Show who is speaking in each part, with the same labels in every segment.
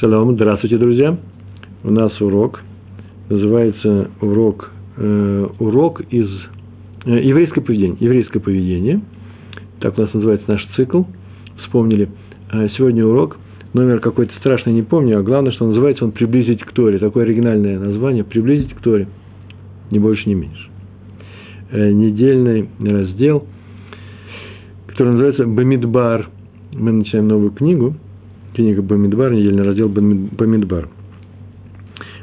Speaker 1: Шалом, здравствуйте, друзья. У нас урок, называется урок, э, урок из э, еврейское поведение. Еврейское поведение, так у нас называется наш цикл, вспомнили. А сегодня урок, номер какой-то страшный, не помню, а главное, что называется он «Приблизить к Торе». Такое оригинальное название «Приблизить к Торе». Не больше, не меньше. Э, недельный раздел, который называется «Бамидбар». Мы начинаем новую книгу – книга Бамидбар, недельный раздел Бамидбар.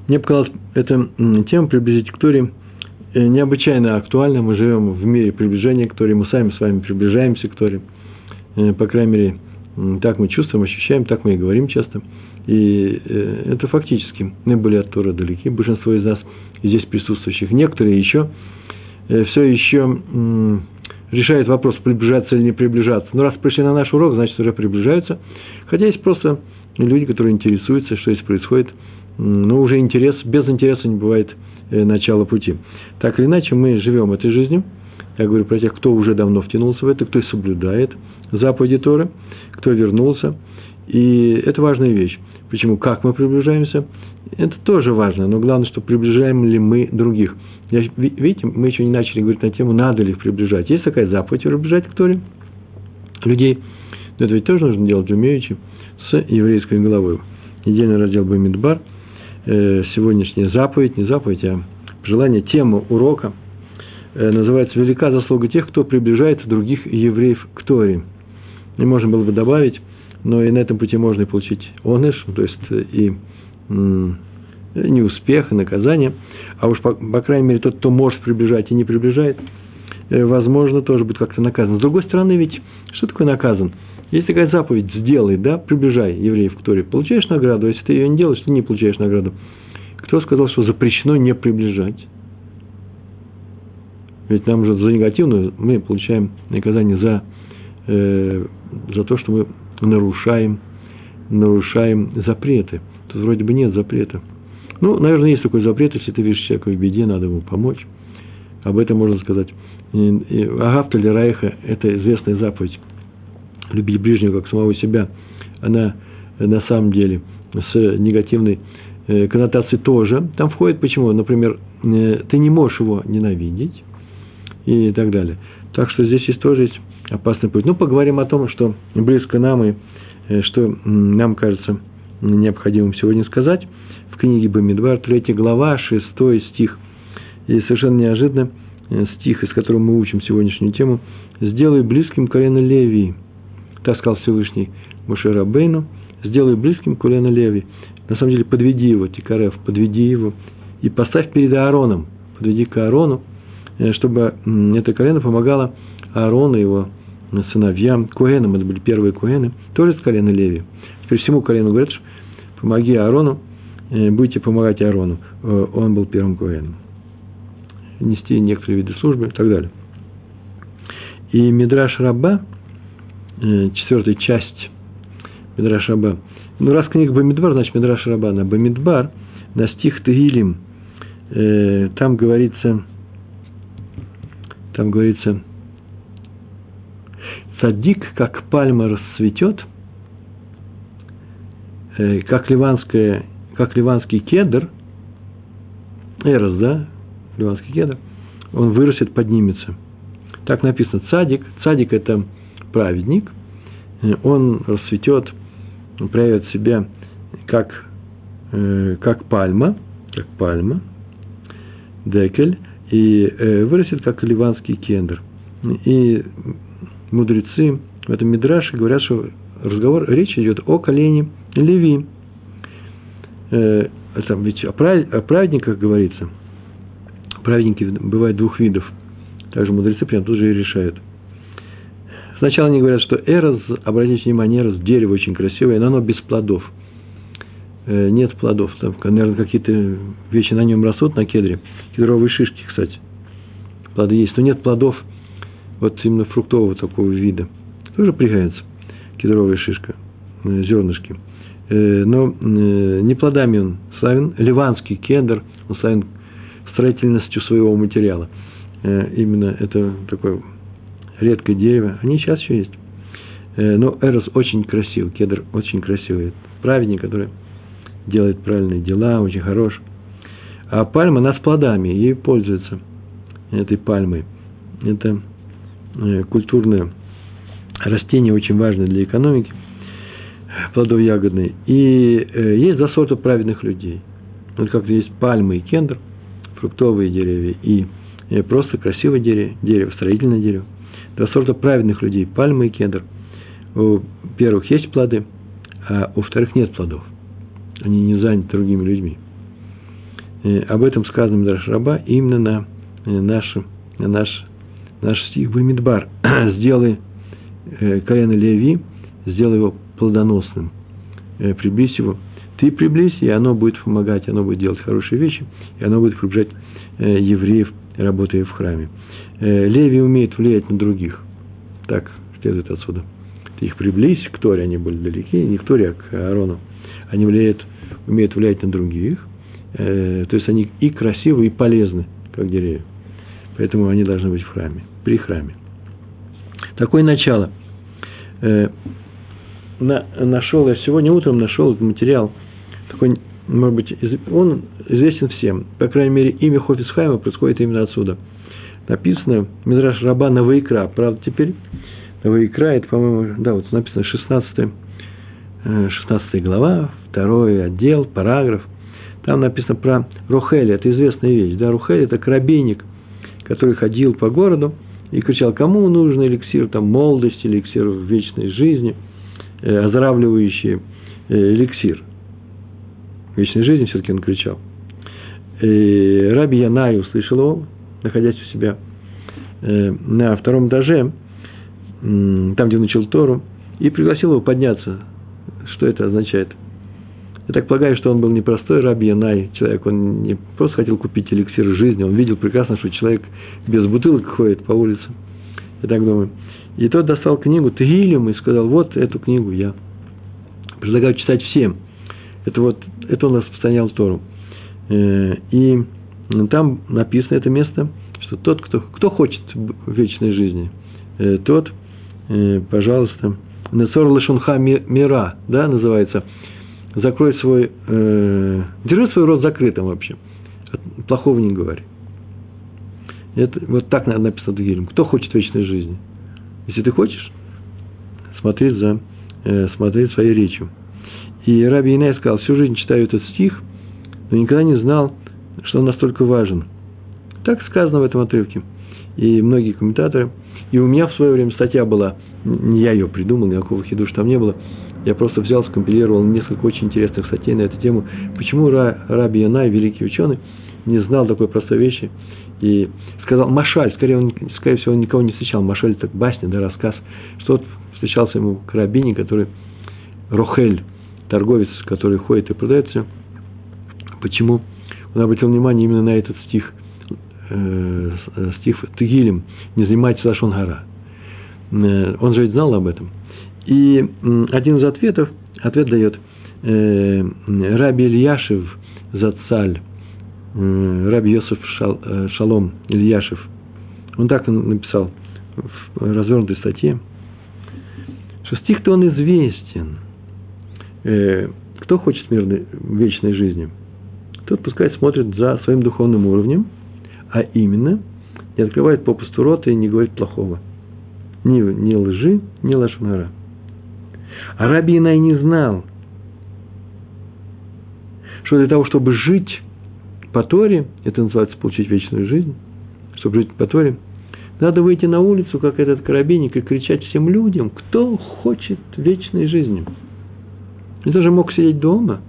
Speaker 1: Мне показалось, эта тема приблизить к Торе э, необычайно актуальна. Мы живем в мире приближения к Торе, мы сами с вами приближаемся к Торе. Э, по крайней мере, так мы чувствуем, ощущаем, так мы и говорим часто. И э, это фактически. Мы были от Тора далеки, большинство из нас, здесь присутствующих. Некоторые еще все еще решают вопрос, приближаться или не приближаться. Но раз пришли на наш урок, значит, уже приближаются. Хотя есть просто люди, которые интересуются, что здесь происходит. Но уже интерес, без интереса не бывает э, начала пути. Так или иначе, мы живем этой жизнью. Я говорю про тех, кто уже давно втянулся в это, кто соблюдает заповеди Торы, кто вернулся. И это важная вещь. Почему? Как мы приближаемся? Это тоже важно, но главное, что приближаем ли мы других. Я, видите, мы еще не начали говорить на тему, надо ли их приближать. Есть такая заповедь приближать к Торе людей – но это ведь тоже нужно делать умеючи с еврейской головой. Недельный раздел Бамидбар, э, сегодняшняя заповедь, не заповедь, а желание, тема урока э, называется «Велика заслуга тех, кто приближает других евреев к Торе». И можно было бы добавить, но и на этом пути можно и получить оныш, то есть э, и не успех, и наказание. А уж, по, по крайней мере, тот, кто может приближать и не приближает, возможно, тоже будет как-то наказан. С другой стороны, ведь что такое наказан? Есть такая заповедь, сделай, да, приближай евреев к Торе. Получаешь награду, а если ты ее не делаешь, ты не получаешь награду. Кто сказал, что запрещено не приближать? Ведь нам же за негативную мы получаем наказание за, э, за то, что мы нарушаем, нарушаем запреты. Тут вроде бы нет запрета. Ну, наверное, есть такой запрет, если ты видишь человека в беде, надо ему помочь. Об этом можно сказать. Агавта или Райха – это известная заповедь любить ближнего как самого себя, она э, на самом деле с негативной э, коннотацией тоже там входит. Почему? Например, э, ты не можешь его ненавидеть и так далее. Так что здесь есть тоже есть опасный путь. Ну, поговорим о том, что близко нам и что нам кажется необходимым сегодня сказать. В книге Бамидвар, 3 глава, 6 стих. И совершенно неожиданно стих, из которого мы учим сегодняшнюю тему, «Сделай близким колено Левии, так сказал Всевышний Мушера Бейну, сделай близким Кулена Леви. На самом деле, подведи его, Тикарев, подведи его, и поставь перед Аароном, подведи к Аарону, э, чтобы это колено помогало Аарону, его сыновьям, Куэнам, это были первые Куэны, тоже с колена Леви. Теперь всему колену говорят, помоги Аарону, э, будете помогать Аарону. Э, он был первым Куэном. Нести некоторые виды службы и так далее. И Мидраш Раба – Э, четвертая часть Мидраш Раба. Ну, раз книга Бамидбар, значит Мидраш Раба на Бамидбар, на стих Тегилим, там говорится, там говорится, садик, как пальма расцветет, как ливанская, как ливанский кедр, эрос, да, ливанский кедр, он вырастет, поднимется. Так написано, цадик, цадик это праведник, э, он расцветет, проявит себя как, э, как пальма, как пальма, декель, и э, вырастет как ливанский кендер. И мудрецы в этом мидраше говорят, что разговор, речь идет о колене Леви. Там ведь о праведниках говорится. Праведники бывают двух видов. Также мудрецы прям тут же и решают – Сначала они говорят, что эрос, обратите внимание, эрос, дерево очень красивое, но оно без плодов. Э, нет плодов. Там, наверное, какие-то вещи на нем растут, на кедре. Кедровые шишки, кстати. Плоды есть. Но нет плодов вот именно фруктового такого вида. Тоже пригается кедровая шишка, э, зернышки. Э, но не плодами он славен. Ливанский кедр, он славен строительностью своего материала. Именно это такой редкое дерево, они сейчас еще есть. Э, но эрос очень красивый, кедр очень красивый. Праведник, который делает правильные дела, очень хорош. А пальма, она с плодами, ей пользуется этой пальмой. Это э, культурное растение, очень важное для экономики, плодово-ягодное. И э, есть два сорта праведных людей. Вот как есть пальмы и кендр, фруктовые деревья, и э, просто красивое дерево, дерево, строительное дерево. Два сорта праведных людей, пальмы и кендр. У первых есть плоды, а у вторых нет плодов. Они не заняты другими людьми. И об этом сказано Мидраш Раба именно на, наш, на наш, наш стих Бамидбар. Сделай э, колено Леви, сделай его плодоносным. Э, приблизь его. Ты приблизь, и оно будет помогать, оно будет делать хорошие вещи, и оно будет приближать э, евреев, работая в храме. Э, Леви умеет влиять на других. Так следует отсюда. Ты их приблизь к Торе, они были далеки, не к Торе, а к Аарону. Они влияют, умеют влиять на других. То есть они и красивы, и полезны, как деревья. Поэтому они должны быть в храме, при храме. Такое начало. На, нашел, я сегодня утром нашел этот материал, такой, может быть, он известен всем. По крайней мере, имя Хофисхайма происходит именно отсюда. Написано Мидраш Раба Наваикра. Правда, теперь Наваикра, это, по-моему, да, вот написано 16, 16 э, глава, второй отдел, параграф. Там написано про Рухеля, это известная вещь. Да, Рухель – это корабейник, который ходил по городу и кричал, кому нужен эликсир там, молодости, эликсир вечной жизни, оздоравливающий э, эликсир. Вечной жизни все-таки он кричал. И Раби Янай услышал его, находясь у себя э, на втором этаже, там, где он учил Тору, и пригласил его подняться. Что это означает? Я так полагаю, что он был не простой раби Янай, человек, он не просто хотел купить эликсир жизни, он видел прекрасно, что человек без бутылок ходит по улице. Я так думаю. И тот достал книгу Тегилем и сказал, вот эту книгу я предлагаю читать всем. Это вот, это он распространял Тору. Э, и там написано это место, что тот, кто, кто хочет вечной жизни, э, тот, э, пожалуйста, Нецор Лешунха Мира, да, называется – закрой свой, держи свой рот закрытым вообще. Плохого не говори. Это, вот так написано Дагилем. Кто хочет вечной жизни? Если ты хочешь, смотри за, э, смотри своей речью. И Раби Инай сказал, всю жизнь читаю этот стих, но никогда не знал, что он настолько важен. Так сказано в этом отрывке. И многие комментаторы, и у меня в свое время статья была, не я ее придумал, никакого хидуша там не было, я просто взял, скомпилировал несколько очень интересных статей на эту тему. Почему Раби Янай, великий ученый, не знал такой простой вещи и сказал Машаль, скорее, он, скорее всего, он никого не встречал. Машаль – это басня, да, рассказ. Что вот встречался ему карабине, который Рохель, торговец, который ходит и продает все. Почему? Он обратил внимание именно на этот стих, э, стих Тегилем, не занимайтесь Лашонгара. Э, он же ведь знал об этом – и один из ответов, ответ дает э, Раби Ильяшев Зацаль, Раби Йосиф э, Шалом Ильяшев. Он так написал в развернутой статье, что стих-то он известен. Э, кто хочет мирной вечной жизни? Тот пускай смотрит за своим духовным уровнем, а именно не открывает попусту рота и не говорит плохого. Ни, ни лжи, ни лошонара. А Инай не знал, что для того, чтобы жить по Торе, это называется получить вечную жизнь, чтобы жить по Торе, надо выйти на улицу, как этот карабинник, и кричать всем людям, кто хочет вечной жизни. Он даже мог сидеть дома.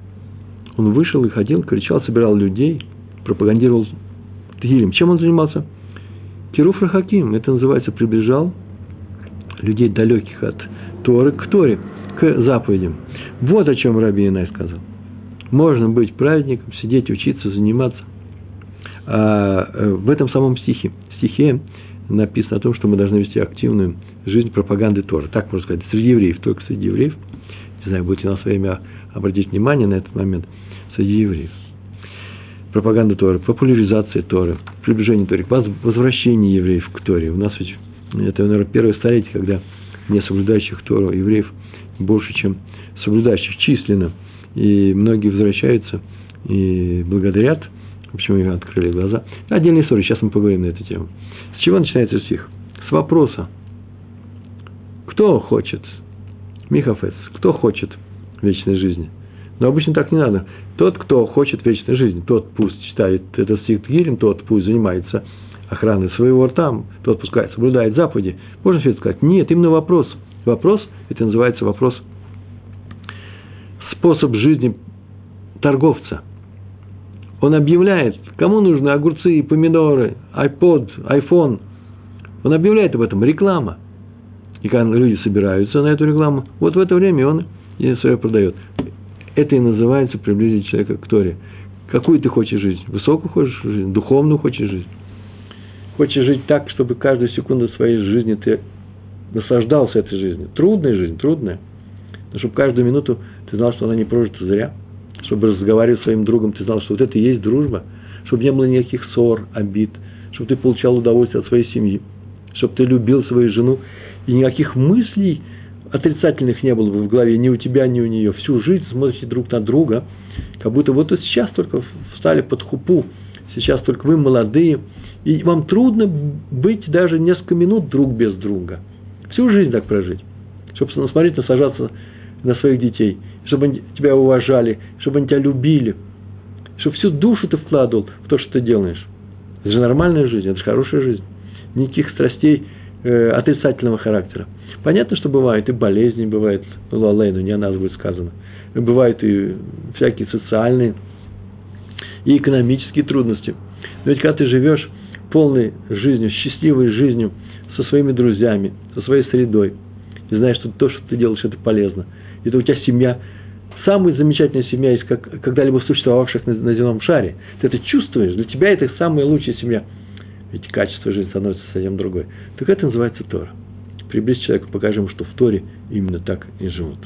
Speaker 1: Он вышел и ходил, кричал, собирал людей, пропагандировал Тгилем. Чем он занимался? Кируф Рахаким, это называется, приближал людей далеких от Торы к Торе к заповедям. Вот о чем Раби Инай сказал. Можно быть праведником, сидеть, учиться, заниматься. А э, в этом самом стихе, стихе написано о том, что мы должны вести активную жизнь пропаганды Тора. Так можно сказать, среди евреев, только среди евреев. Не знаю, будете на свое время обратить внимание на этот момент. Среди евреев. Пропаганда Торы, популяризация Торы, приближение Торы, возвращение евреев к Торе. У нас ведь это, наверное, первое столетие, когда не соблюдающих Тору евреев больше, чем соблюдающих численно. И многие возвращаются и благодарят, почему им открыли глаза. Отдельная история, сейчас мы поговорим на эту тему. С чего начинается стих? С вопроса. Кто хочет? Михафес. Кто хочет вечной жизни? Но обычно так не надо. Тот, кто хочет вечной жизни, тот пусть читает этот стих Тгилем, тот пусть занимается охраной своего рта, тот пускай соблюдает заповеди. Можно все это сказать? Нет, именно вопрос. Вопрос, это называется вопрос способ жизни торговца. Он объявляет, кому нужны огурцы, помидоры, iPod, iPhone. Он объявляет об этом, реклама. И когда люди собираются на эту рекламу, вот в это время он и свое продает. Это и называется приблизить человека к Торе. Какую ты хочешь жизнь? Высокую хочешь жизнь? Духовную хочешь жизнь? Хочешь жить так, чтобы каждую секунду своей жизни ты наслаждался этой жизнью. Трудная жизнь, трудная. Но чтобы каждую минуту ты знал, что она не прожита зря. Чтобы разговаривать с своим другом, ты знал, что вот это и есть дружба. Чтобы не было никаких ссор, обид. Чтобы ты получал удовольствие от своей семьи. Чтобы ты любил свою жену. И никаких мыслей отрицательных не было бы в голове ни у тебя, ни у нее. Всю жизнь смотрите друг на друга, как будто вот сейчас только встали под хупу, сейчас только вы молодые, и вам трудно быть даже несколько минут друг без друга. Всю жизнь так прожить. Чтобы смотреть, насажаться на своих детей, чтобы они тебя уважали, чтобы они тебя любили, чтобы всю душу ты вкладывал в то, что ты делаешь. Это же нормальная жизнь, это же хорошая жизнь. Никаких страстей э, отрицательного характера. Понятно, что бывают и болезни, бывает, лалейну, не о нас будет сказано. Бывают и всякие социальные и экономические трудности. Но ведь когда ты живешь полной жизнью, счастливой жизнью, со своими друзьями, со своей средой, и знаешь, что то, что ты делаешь, это полезно. Это у тебя семья, самая замечательная семья из как, когда-либо существовавших на, на земном шаре. Ты это чувствуешь, для тебя это самая лучшая семья. Ведь качество жизни становится совсем другое. Так это называется Тора приблизь человека, покажи ему, что в Торе именно так и живут.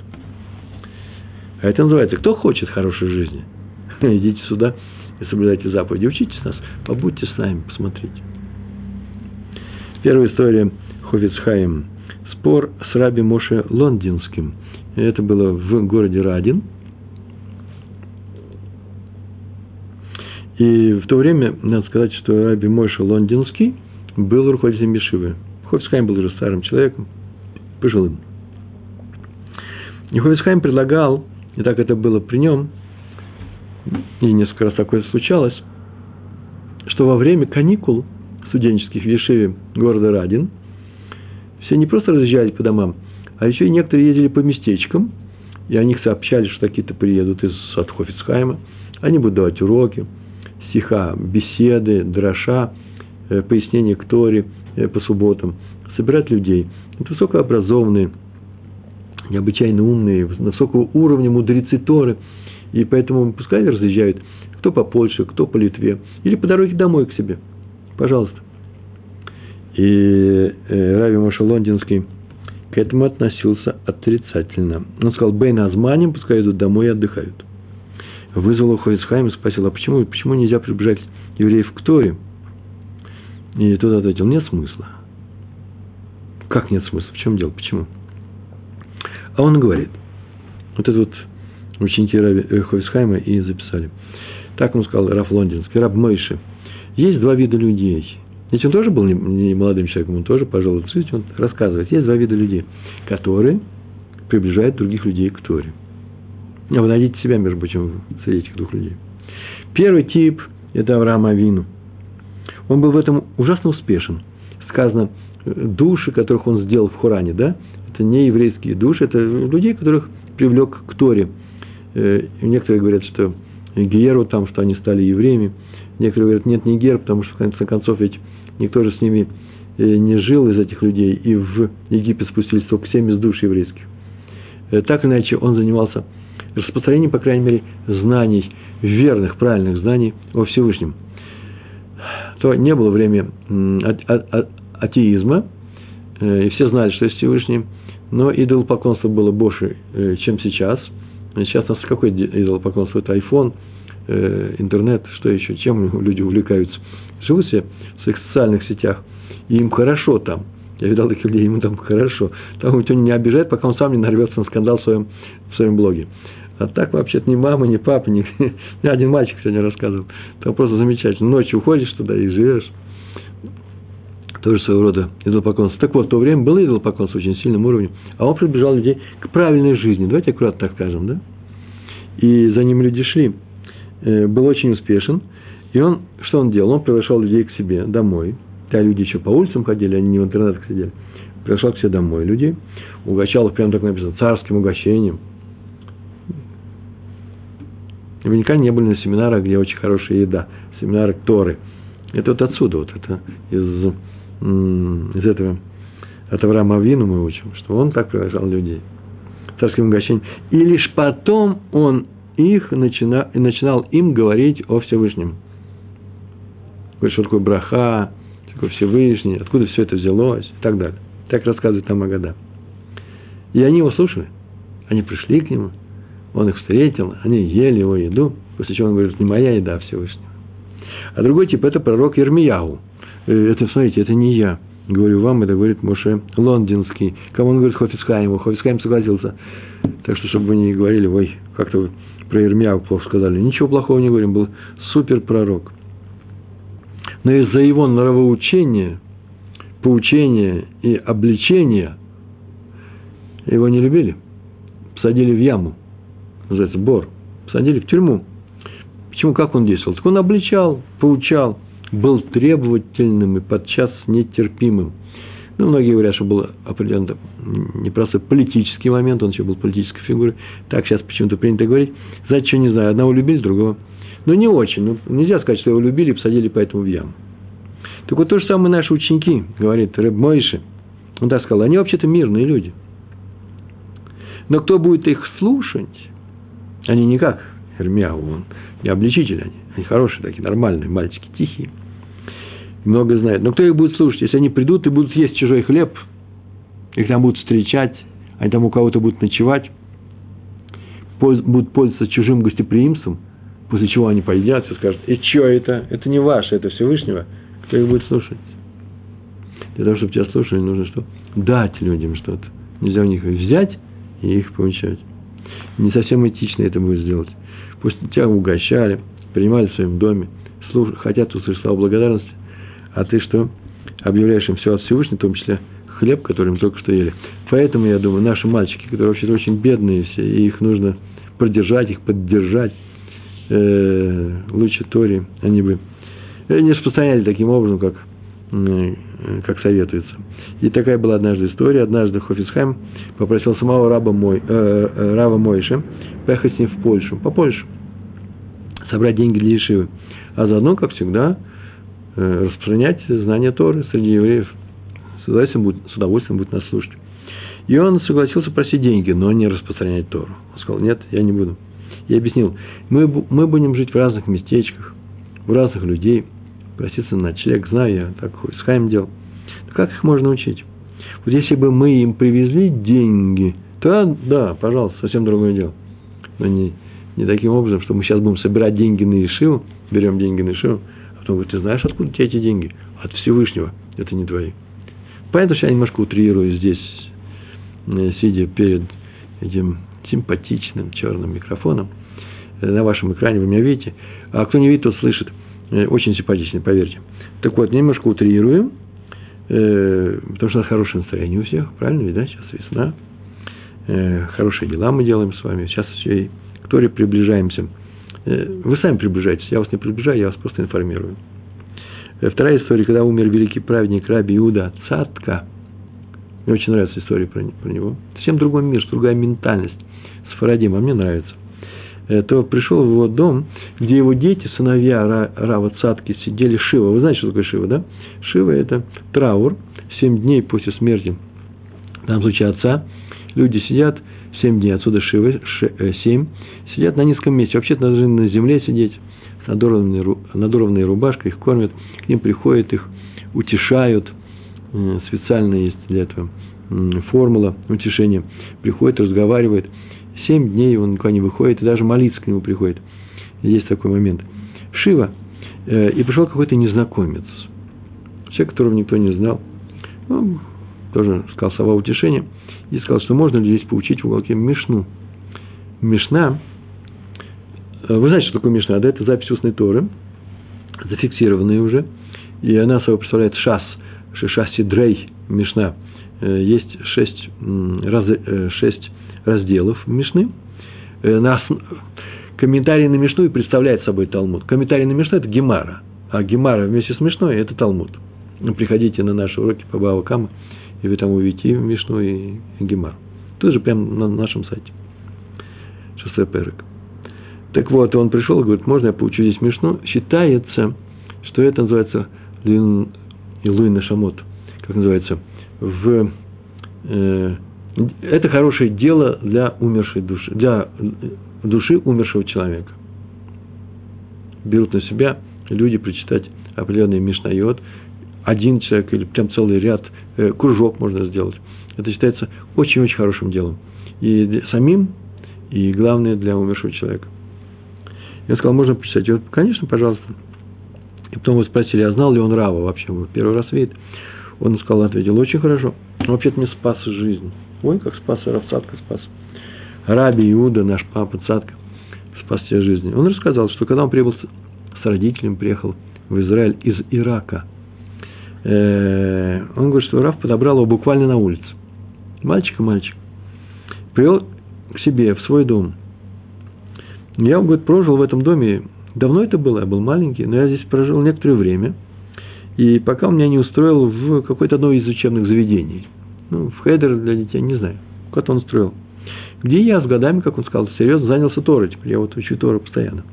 Speaker 1: А это называется, кто хочет хорошей жизни? Идите сюда и соблюдайте заповеди. Учитесь нас, побудьте с нами, посмотрите. Первая история Ховицхаим. Спор с раби Моше Лондинским. Это было в городе Радин. И в то время, надо сказать, что раби Моше Лондинский был руководителем Мишивы. Хофицхайм был уже старым человеком, пожилым. И Хофицхайм предлагал, и так это было при нем, и несколько раз такое случалось, что во время каникул студенческих в Ешеве города Радин все не просто разъезжали по домам, а еще и некоторые ездили по местечкам, и о них сообщали, что какие-то приедут из от они будут давать уроки, стиха, беседы, дроша, э, пояснения к Торе, Э, по субботам, собирать людей. Это высокообразованные, необычайно умные, высокого уровня мудрецы Торы. И поэтому пускай разъезжают кто по Польше, кто по Литве, или по дороге домой к себе. Пожалуйста. И э, Рави Моша Лондинский к этому относился отрицательно. Он сказал, Бейн Азманим, пускай идут домой и отдыхают. Вызвал Хоисхайм и спросил, а почему, почему нельзя приближать евреев к Торе? И тот ответил, нет смысла. Как нет смысла? В чем дело? Почему? А он говорит, вот это вот ученики Раби Хойсхайма и записали. Так он сказал, Раф Лондинский, Раб Мойши. Есть два вида людей. Ведь он тоже был не, не молодым человеком, он тоже, пожалуй, он рассказывает. Есть два вида людей, которые приближают других людей к Торе. А вы найдите себя, между прочим, среди этих двух людей. Первый тип – это Авраам Авину – он был в этом ужасно успешен. Сказано, души, которых он сделал в Хуране, да, это не еврейские души, это людей, которых привлек к Торе. Э, некоторые говорят, что Геру там, что они стали евреями. Некоторые говорят, нет, не Гер, потому что, в конце концов, ведь никто же с ними э, не жил из этих людей, и в Египет спустились только семь из душ еврейских. Э, так или иначе, он занимался распространением, по крайней мере, знаний, верных, правильных знаний о Всевышнем – то не было время атеизма, э, и все знали, что есть Всевышний, но идолопоклонство было больше, чем сейчас. Сейчас у нас какое идолопоклонство? Это iPhone, интернет, что еще, чем люди увлекаются. Живут все в своих социальных сетях, и им хорошо там. Я видал таких людей, ему там хорошо. Там он не обижает, пока он сам не нарвется на скандал в своем, в своем блоге. А так вообще-то ни мама, ни папа, ни, ни один мальчик сегодня рассказывал. Там просто замечательно. Ночью уходишь туда и живешь. Тоже своего рода идолопоклонство. Так вот, в то время было идолопоклонство очень сильным уровнем, а он приближал людей к правильной жизни. Давайте аккуратно так скажем, да? И за ним люди шли. Э, был очень успешен. И он, что он делал? Он приглашал людей к себе домой. Да, люди еще по улицам ходили, они не в интернетах сидели. Приглашал к себе домой людей. Угощал их, прямо так написано, царским угощением – Наверняка не были на семинарах, где очень хорошая еда. Семинары Торы. Это вот отсюда, вот это из, из этого, от Авраама Авину мы учим, что он так приглашал людей. Царским угощением. И лишь потом он их начинал, начинал им говорить о Всевышнем. Что такое браха, что такое Всевышний, откуда все это взялось и так далее. Так рассказывает там Агада. И они его слушали. Они пришли к нему – он их встретил, они ели его еду, после чего он говорит, не моя еда Всевышнего. А другой тип – это пророк Ермияу. Э, это, смотрите, это не я. Говорю вам, это говорит Моше Лондинский. Кому он говорит Хофицхайму? Хофицхайм согласился. Так что, чтобы вы не говорили, ой, как-то вы про Ермияу плохо сказали. Ничего плохого не говорим, был супер пророк. Но из-за его нравоучения, поучения и обличения его не любили. Посадили в яму – называется Бор, посадили в тюрьму. Почему, как он действовал? Так он обличал, поучал, был требовательным и подчас нетерпимым. Ну, многие говорят, что был определенно непростой политический момент, он еще был политической фигурой. Так сейчас почему-то принято говорить. Знаете, что не знаю, одного любили, другого. Но не очень. Ну, нельзя сказать, что его любили и посадили поэтому в яму. Так вот то же самое наши ученики, говорит Рэб Мойши. Он так сказал, они вообще-то мирные люди. Но кто будет их слушать, они не как Эрмияу, он не обличитель они. Они хорошие такие, нормальные мальчики, тихие. Много знают. Но кто их будет слушать? Если они придут и будут есть чужой хлеб, их там будут встречать, они там у кого-то будут ночевать, будут пользоваться чужим гостеприимством, после чего они поедят и скажут, и что это? Это не ваше, это Всевышнего. Кто их будет слушать? Для того, чтобы тебя слушали, нужно что? Дать людям что-то. Нельзя у них взять и их получать не совсем этично это будет сделать. Пусть тебя угощали, принимали в своем доме, слуш... хотят услышать слова благодарности, а ты что? Объявляешь им все от Всевышнего, в том числе хлеб, который мы только что ели. Поэтому, я думаю, наши мальчики, которые вообще-то очень бедные все, и их нужно продержать, их поддержать, э, лучше Тори, они бы не распространяли таким образом, как, э, как советуется. И такая была однажды история. Однажды Хофисхайм попросил самого раба, мой, э, э, раба Мойши поехать с ним в Польшу, по Польше, собрать деньги для Ешивы. А заодно, как всегда, э, распространять знания Торы среди евреев. С удовольствием, будет, с удовольствием будет нас слушать. И он согласился просить деньги, но не распространять Тору. Он сказал, нет, я не буду. Я объяснил, мы, мы будем жить в разных местечках, у разных людей, проситься на ночлег, знаю я, так с Хайм делал. Как их можно учить? Вот если бы мы им привезли деньги, то да, пожалуйста, совсем другое дело. Но не, не таким образом, что мы сейчас будем собирать деньги на Ишиву, берем деньги на Ишиву, а потом говорит, ты знаешь, откуда у тебя эти деньги? От Всевышнего, это не твои. Понятно, что я немножко утрирую здесь, э, сидя перед этим симпатичным черным микрофоном. Э, на вашем экране вы меня видите. А кто не видит, тот слышит. Э, очень симпатичный, поверьте. Так вот, немножко утрируем – э, потому что хорошее настроение у всех, правильно ведь, да, сейчас весна, хорошие дела мы делаем с вами, сейчас все и к Торе приближаемся. Вы сами приближаетесь, я вас не приближаю, я вас просто информирую. Вторая история, когда умер великий праведник Раби Иуда Цатка, мне очень нравится история про него. Совсем другой мир, другая ментальность. С Фарадим, а мне нравится. Э, то пришел в его дом, где его дети, сыновья Рава Цатки, сидели Шива. Вы знаете, что такое Шива, да? Шива – это траур, семь дней после смерти, в данном случае отца, люди сидят семь дней, отсюда Шива, э, семь, сидят на низком месте. Вообще-то должны на земле сидеть, с надорванной, надорванной рубашкой, их кормят, к ним приходят, их утешают, специально есть для этого формула утешения, приходит, разговаривает – Семь дней он никуда не выходит, и даже молиться к нему приходит. Есть такой момент. Шива. Э, и пришел какой-то незнакомец. Человек, которого никто не знал. Ну, тоже сказал слова утешения. И сказал, что можно ли здесь поучить в уголке Мишну. Мишна, вы знаете, что такое Мишна, да? Это запись устной Торы, зафиксированные уже, и она собой представляет шас, шас дрей Мишна. Есть шесть, раз, шесть разделов Мишны. На комментарий на Мишну и представляет собой Талмуд. Комментарий на Мишну – это Гемара, а Гемара вместе с Мишной – это Талмуд. Приходите на наши уроки по Бавакама, и вы там увидите и Мишну, и Гемар. Тут же прямо на нашем сайте. Шоссе Перек. Так вот, он пришел и говорит, можно я поучу здесь Мишну? Считается, что это называется Илуй Нашамот, как называется, в, э, это хорошее дело для умершей души, для души умершего человека. Берут на себя люди прочитать определенный Мишнайот, один человек или прям целый ряд, э, кружок можно сделать. Это считается очень-очень хорошим делом. И самим, и главное для умершего человека. Я сказал, можно почитать? Я конечно, пожалуйста. И потом вы спросили, а знал ли он Рава вообще? Вот первый раз видит. Он сказал, ответил, очень хорошо. Вообще-то мне спас жизнь. Ой, как спас, Равцатка спас. Раби Иуда, наш папа Цатка, спас тебе жизнь. Он рассказал, что когда он прибыл с родителями, приехал в Израиль из Ирака, э, он говорит, что Раф подобрал его буквально на улице. Мальчик и мальчик. Привел к себе, в свой дом. Я, он говорит, прожил в этом доме, давно это было, я был маленький, но я здесь прожил некоторое время. И пока он меня не устроил в какое-то одно из учебных заведений. Ну, в хедер для детей, не знаю. Куда-то он устроил где я с годами, как он сказал, серьезно занялся Торой. Теперь я вот учу Тору постоянно.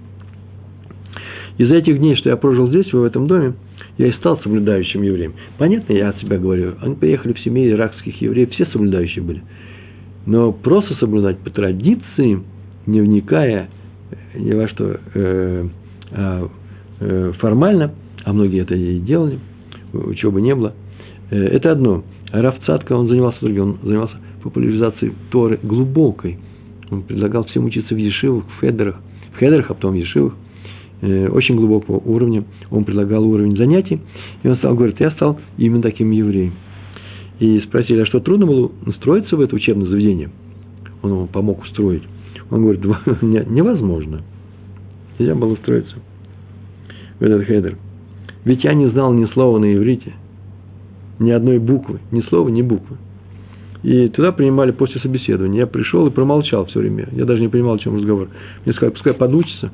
Speaker 1: Из за этих дней, что я прожил здесь, в этом доме, я и стал соблюдающим евреем. Понятно, я от себя говорю. Они приехали в семье иракских евреев, все соблюдающие были. Но просто соблюдать по традиции, не вникая ни во что э, а, э, формально, а многие это и делали, учебы не было, э, это одно. Равцатка, он занимался другим, он занимался популяризации Торы глубокой. Он предлагал всем учиться в Ешивах, в Хедерах, в Хедерах, а потом в Ешивах, э, очень глубокого уровня. Он предлагал уровень занятий, и он стал, говорит, я стал именно таким евреем. И спросили, а что, трудно было устроиться в это учебное заведение? Он ему помог устроить. Он говорит, невозможно. Нельзя было устроиться в этот хедер. Ведь я не знал ни слова на иврите, ни одной буквы, ни слова, ни буквы. И туда принимали после собеседования. Я пришел и промолчал все время. Я даже не понимал, о чем разговор. Мне сказали, пускай подучится.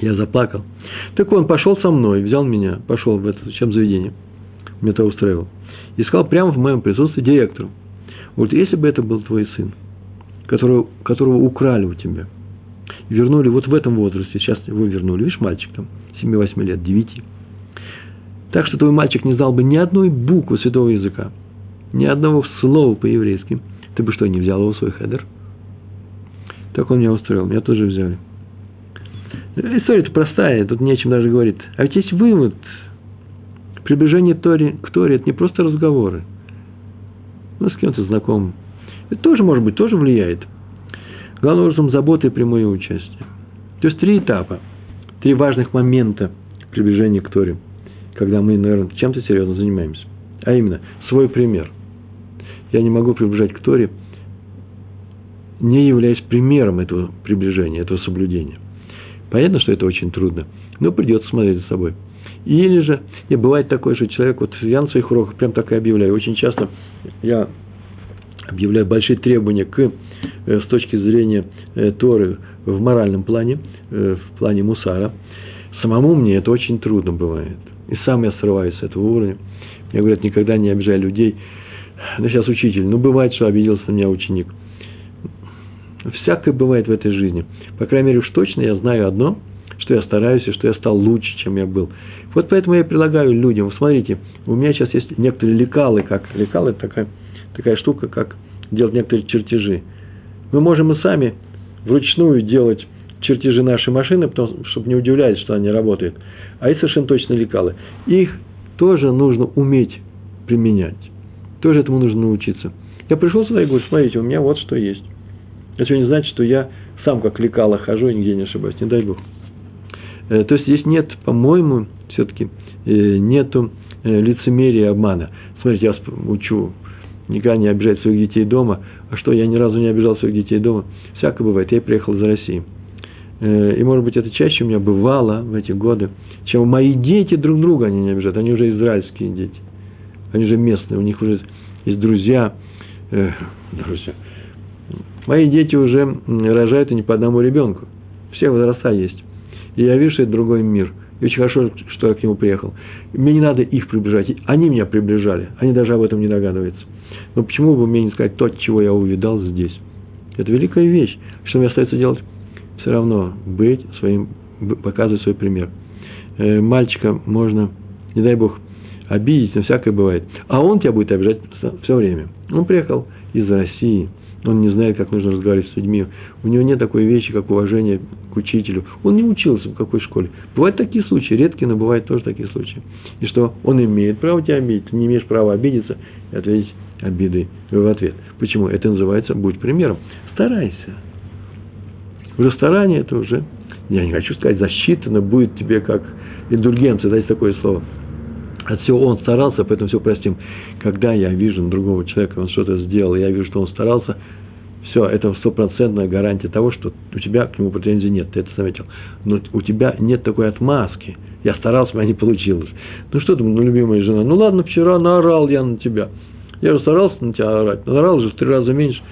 Speaker 1: Я заплакал. Так он пошел со мной, взял меня, пошел в это чем заведение. Меня это устраивал. И сказал прямо в моем присутствии директору. Вот если бы это был твой сын, которого, которого украли у тебя, вернули вот в этом возрасте, сейчас его вернули, видишь, мальчик там, 7-8 лет, 9. Так что твой мальчик не знал бы ни одной буквы святого языка ни одного слова по-еврейски, ты бы что, не взял его в свой хедер? Так он меня устроил, меня тоже взяли. История-то простая, тут нечем даже говорить. А ведь есть вывод. Приближение Тори, к Торе – это не просто разговоры. Ну, с кем-то знаком. Это тоже, может быть, тоже влияет. Главным образом, забота и прямое участие. То есть, три этапа, три важных момента приближения к Торе, когда мы, наверное, чем-то серьезно занимаемся. А именно, свой пример – я не могу приближать к Торе, не являясь примером этого приближения, этого соблюдения. Понятно, что это очень трудно, но придется смотреть за собой. Или же, и бывает такой же человек, вот я на своих уроках прям так и объявляю. Очень часто я объявляю большие требования к, э, с точки зрения э, Торы в моральном плане, э, в плане мусара. Самому мне это очень трудно бывает. И сам я срываюсь с этого уровня. Мне говорят, никогда не обижай людей, ну, сейчас учитель, ну, бывает, что обиделся на меня ученик. Всякое бывает в этой жизни. По крайней мере, уж точно я знаю одно, что я стараюсь и что я стал лучше, чем я был. Вот поэтому я предлагаю людям, смотрите, у меня сейчас есть некоторые лекалы, как лекалы, это такая, такая штука, как делать некоторые чертежи. Мы можем и сами вручную делать чертежи нашей машины, потому, чтобы не удивлялись, что они работают. А есть совершенно точно лекалы. Их тоже нужно уметь применять. Тоже этому нужно научиться. Я пришел сюда и говорю, смотрите, у меня вот что есть. Это не значит, что я сам как лекала хожу и нигде не ошибаюсь, не дай Бог. Э, то есть здесь нет, по-моему, все-таки э, нету э, лицемерия и обмана. Смотрите, я учу никогда не обижать своих детей дома, А что, я ни разу не обижал своих детей дома? Всякое бывает. Я приехал из России. Э, и, может быть, это чаще у меня бывало в эти годы, чем мои дети друг друга они не обижают. Они уже израильские дети. Они же местные, у них уже есть друзья. Э, друзья. Мои дети уже рожают и не по одному ребенку. Все возраста есть. И я вижу, что это другой мир. И очень хорошо, что я к нему приехал. Мне не надо их приближать. Они меня приближали. Они даже об этом не догадываются. Но почему бы мне не сказать то, чего я увидал здесь? Это великая вещь. Что мне остается делать? Все равно быть своим, показывать свой пример. Э, мальчика можно, не дай бог, обидеть, но всякое бывает. А он тебя будет обижать все время. Он приехал из России – он не знает, как нужно разговаривать с людьми, у него нет такой вещи, как уважение к учителю, он не учился в какой школе. Бывают такие случаи, редкие, но бывают тоже такие случаи. И что он имеет право тебя обидеть, ты не имеешь права обидеться и ответить обидой в ответ. Почему? Это называется «будь примером». Старайся. В ресторане это уже, я не хочу сказать, засчитано будет тебе как индульгенция, дайте такое слово. От всего он старался, поэтому все простим когда я вижу другого человека, он что-то сделал, я вижу, что он старался, все, это стопроцентная гарантия того, что у тебя к нему претензий нет, ты это заметил. Но у тебя нет такой отмазки. Я старался, у меня не получилось. Ну что ты, ну, любимая жена, ну ладно, вчера наорал я на тебя. Я же старался на тебя орать, но наорал же в три раза меньше.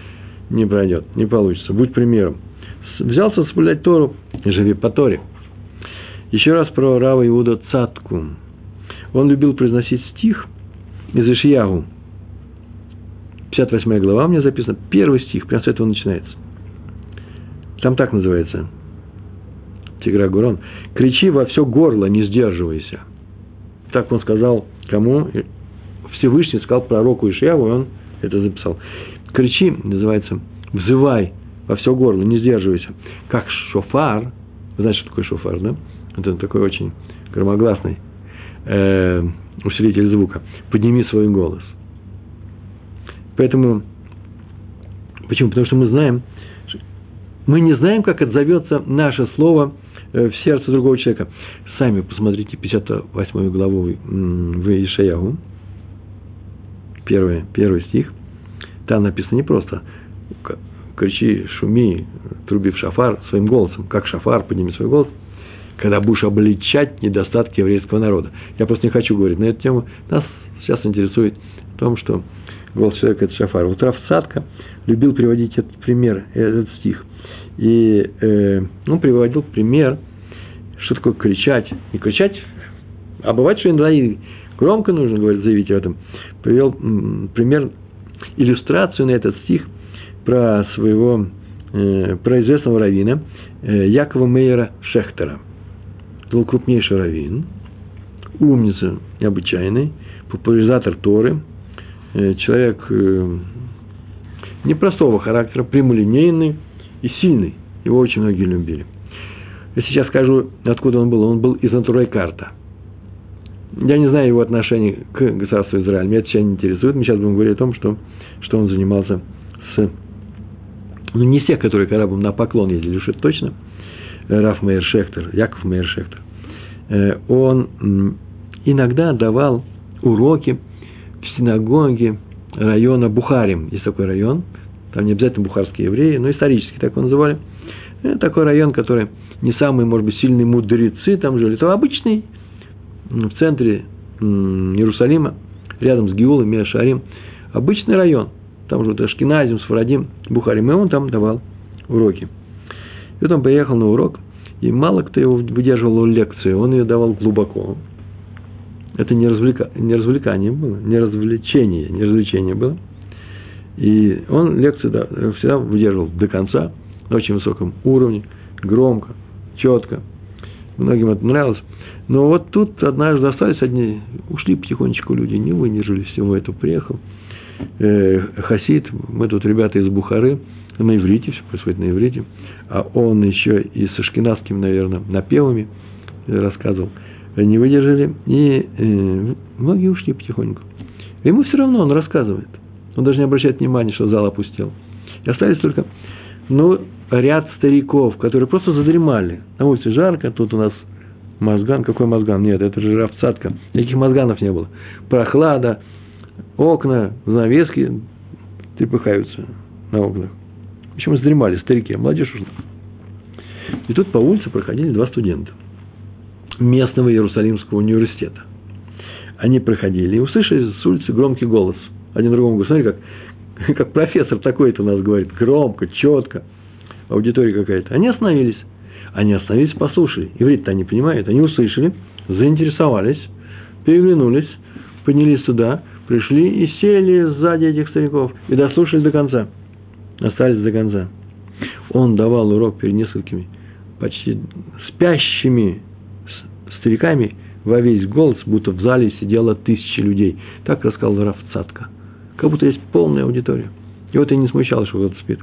Speaker 1: Не пройдет, не получится. Будь примером. Взялся соблюдать Тору, живи по Торе. Еще раз про Рава Иуда Цатку. Он любил произносить стих – из Ишьягу. 58 глава у меня записано, первый стих, прямо с этого начинается. Там так называется. Тигра Гурон. Кричи во все горло, не сдерживайся. Так он сказал кому? Всевышний сказал пророку Ишьяву, и он это записал. Кричи, называется, взывай во все горло, не сдерживайся. Как шофар, вы знаете, что такое шофар, да? Это такой очень громогласный э, усилитель звука. Подними свой голос. Поэтому, почему? Потому что мы знаем, мы не знаем, как отзовется наше слово э, в сердце другого человека. Сами посмотрите 58 главу в Ишаягу, первый, первый стих. Там написано не просто кричи, шуми, труби в шафар своим голосом, как шафар, подними свой голос – когда будешь обличать недостатки еврейского народа. Я просто не хочу говорить на эту тему. Нас сейчас интересует в том, что голос человека – это шафар. Вот Раф Садка любил приводить этот пример, этот стих. И э, он приводил пример, что такое кричать. Не кричать, а бывает, что иногда и громко нужно говорить, заявить об этом. Привел пример, иллюстрацию на этот стих про своего, э, про известного раввина э, Якова Мейера Шехтера – был крупнейший раввин, умница необычайный, популяризатор Торы, э, человек непростого характера, прямолинейный и сильный. Его очень многие любили. Я сейчас скажу, откуда он был. Он был из Антурайкарта. Я не знаю его отношение к государству Израиль. Меня это сейчас не интересует. Мы сейчас будем говорить о том, что, что он занимался с... Ну, не всех, которые к на поклон ездили, уж это точно – Раф Мейер Шехтер, Яков Мейер Шехтер, э, он иногда давал уроки в синагоге района Бухарим. Есть такой район, там не обязательно бухарские евреи, но исторически так его называли. Это такой район, который не самые, может быть, сильные мудрецы там жили. Это обычный, в центре Иерусалима, рядом с Геулом, Миашарим. Обычный район. Там же вот Ашкиназим, Сфарадим, Бухарим. И он там давал уроки. И вот он поехал на урок, и мало кто его выдерживал лекцию, он ее давал глубоко. Это не, развлека... не развлекание было, не развлечение, не развлечение было. И он лекцию да, всегда выдерживал до конца, на очень высоком уровне, громко, четко. Многим это нравилось. Но вот тут однажды остались одни, ушли потихонечку люди, не выдержали всего этого. Приехал э, Хасид, мы тут ребята из Бухары, на иврите, все происходит на иврите, а он еще и с ашкенадскими, наверное, напевами рассказывал, не выдержали, и э, многие ушли потихоньку. Ему все равно он рассказывает. Он даже не обращает внимания, что зал опустел. И остались только, ну, ряд стариков, которые просто задремали. На улице жарко, тут у нас мозган. Какой мозган? Нет, это же равцатка. Никаких мозганов не было. Прохлада, окна, занавески трепыхаются на окнах. Общем, задремали старики, а молодежь ушла. И тут по улице проходили два студента местного Иерусалимского университета. Они проходили и услышали с улицы громкий голос. Один другому говорит, смотри, как, как профессор такой-то нас говорит, громко, четко, аудитория какая-то. Они остановились. Они остановились, послушали. Иврит-то они понимают. Они услышали, заинтересовались, переглянулись, поднялись сюда, пришли и сели сзади этих стариков и дослушали до конца. Остались до конца. Он давал урок перед несколькими почти спящими стариками во весь голос, будто в зале сидело тысячи людей. Так рассказал Раф Цатка. Как будто есть полная аудитория. И вот и не смущал, что кто-то спит.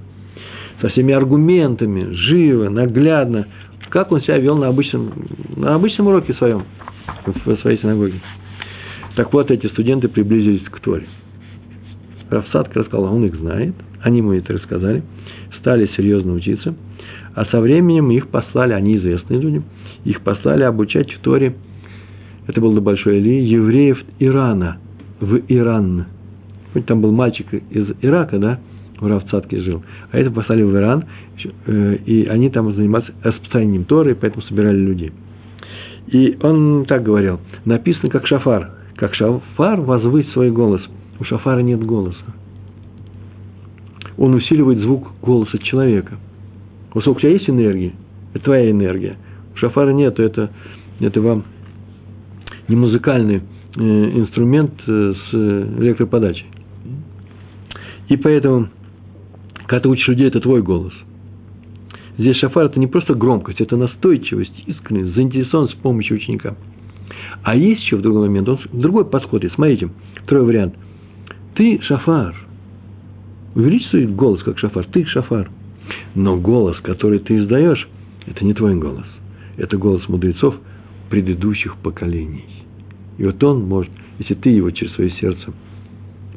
Speaker 1: Со всеми аргументами, живо, наглядно. Как он себя вел на обычном, на обычном уроке своем, в своей синагоге. Так вот, эти студенты приблизились к Торе. Рафсадка рассказал, он их знает, они ему это рассказали, стали серьезно учиться, а со временем их послали, они известные люди, их послали обучать в Торе, это был до Большой Ильи, евреев Ирана, в Иран. Там был мальчик из Ирака, да, в Равцатке жил, а это послали в Иран, э, и они там занимались распространением Торы, поэтому собирали людей. И он так говорил, написано как шафар, как шафар возвыть свой голос. У шафара нет голоса. Он усиливает звук голоса человека. Вот у тебя есть энергия, это твоя энергия. У шафара нет, это, это вам не музыкальный э, инструмент э, с электроподачей. И поэтому, когда ты учишь людей, это твой голос. Здесь шафар – это не просто громкость, это настойчивость, искренность, заинтересованность в помощи ученика. А есть еще в другой момент, он, другой подход есть. Смотрите, второй вариант. Ты шафар. Увеличивай голос, как шафар. Ты шафар. Но голос, который ты издаешь, это не твой голос. Это голос мудрецов предыдущих поколений. И вот он может, если ты его через свое сердце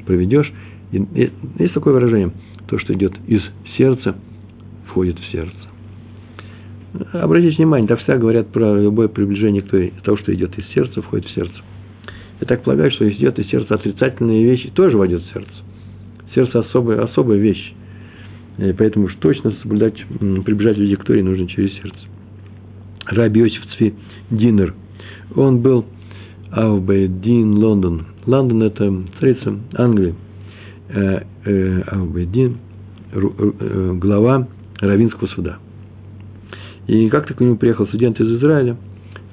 Speaker 1: проведешь, есть такое выражение, то, что идет из сердца, входит в сердце. Обратите внимание, так всегда говорят про любое приближение к той, что идет из сердца, входит в сердце. Я так полагаю, что идет из сердца отрицательные вещи, тоже войдет в сердце. Сердце особая, особая вещь. И поэтому уж точно соблюдать, приближать людей к Торе нужно через сердце. Раби Иосиф Цви Динер, он был Аубейдин Лондон. Лондон – это столица Англии. Э, э, Аубейдин э, – глава Равинского суда – и как-то к нему приехал студент из Израиля,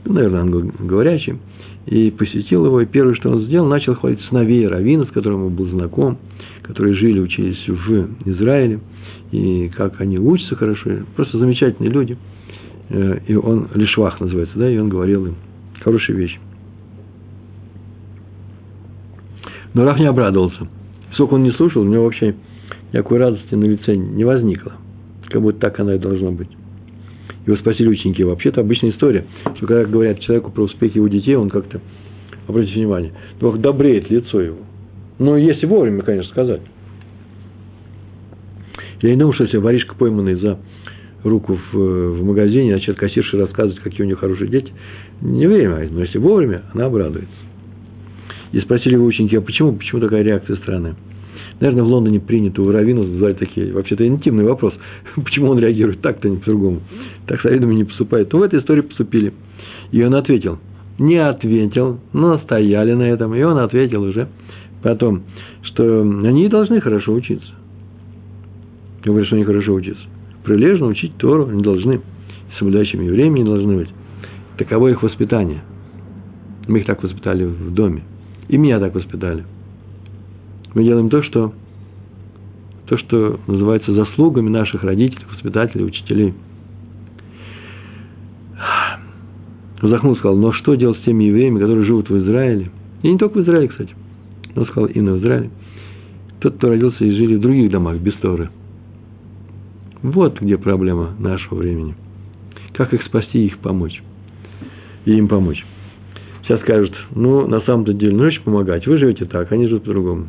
Speaker 1: ну, наверное, англоговорящий, и посетил его, и первое, что он сделал, начал хвалить сыновей Равина, с которым он был знаком, которые жили, учились в Израиле, и как они учатся хорошо, просто замечательные люди. Э, и он, Лишвах называется, да, и он говорил им хорошие вещи. Но Рах не обрадовался. Сколько он не слушал, у него вообще никакой радости на лице не возникло. Как будто так оно и должно быть. Его спросили ученики. Вообще-то обычная история, что когда говорят человеку про успехи его детей, он как-то, обратите внимание, только добреет лицо его. Но если вовремя, конечно, сказать. Я не думаю, что если воришка пойманный за руку в, в магазине, начнет кассирша рассказывать, какие у нее хорошие дети, не время, но если вовремя, она обрадуется. И спросили его ученики, а почему, почему такая реакция странная? Наверное, в Лондоне принято у Равина задавать такие, вообще-то интимный вопрос, почему он реагирует так-то, не по-другому. Так с не поступает. Но в этой истории поступили. И он ответил. Не ответил, но стояли на этом. И он ответил уже потом, что они должны хорошо учиться. Говорят, что они хорошо учатся. Прилежно учить Тору они должны. Соблюдающими евреями не должны быть. Таково их воспитание. Мы их так воспитали в доме. И меня так воспитали – мы делаем то, что, то, что называется заслугами наших родителей, воспитателей, учителей. Вздохнул, сказал, но что делать с теми евреями, которые живут в Израиле? И не только в Израиле, кстати. Он сказал, именно в Израиле. Тот, кто родился и жили в других домах, без Торы. Вот где проблема нашего времени. Как их спасти и их помочь. И им помочь. Сейчас скажут, ну, на самом-то деле, ну, помогать. Вы живете так, они живут по-другому.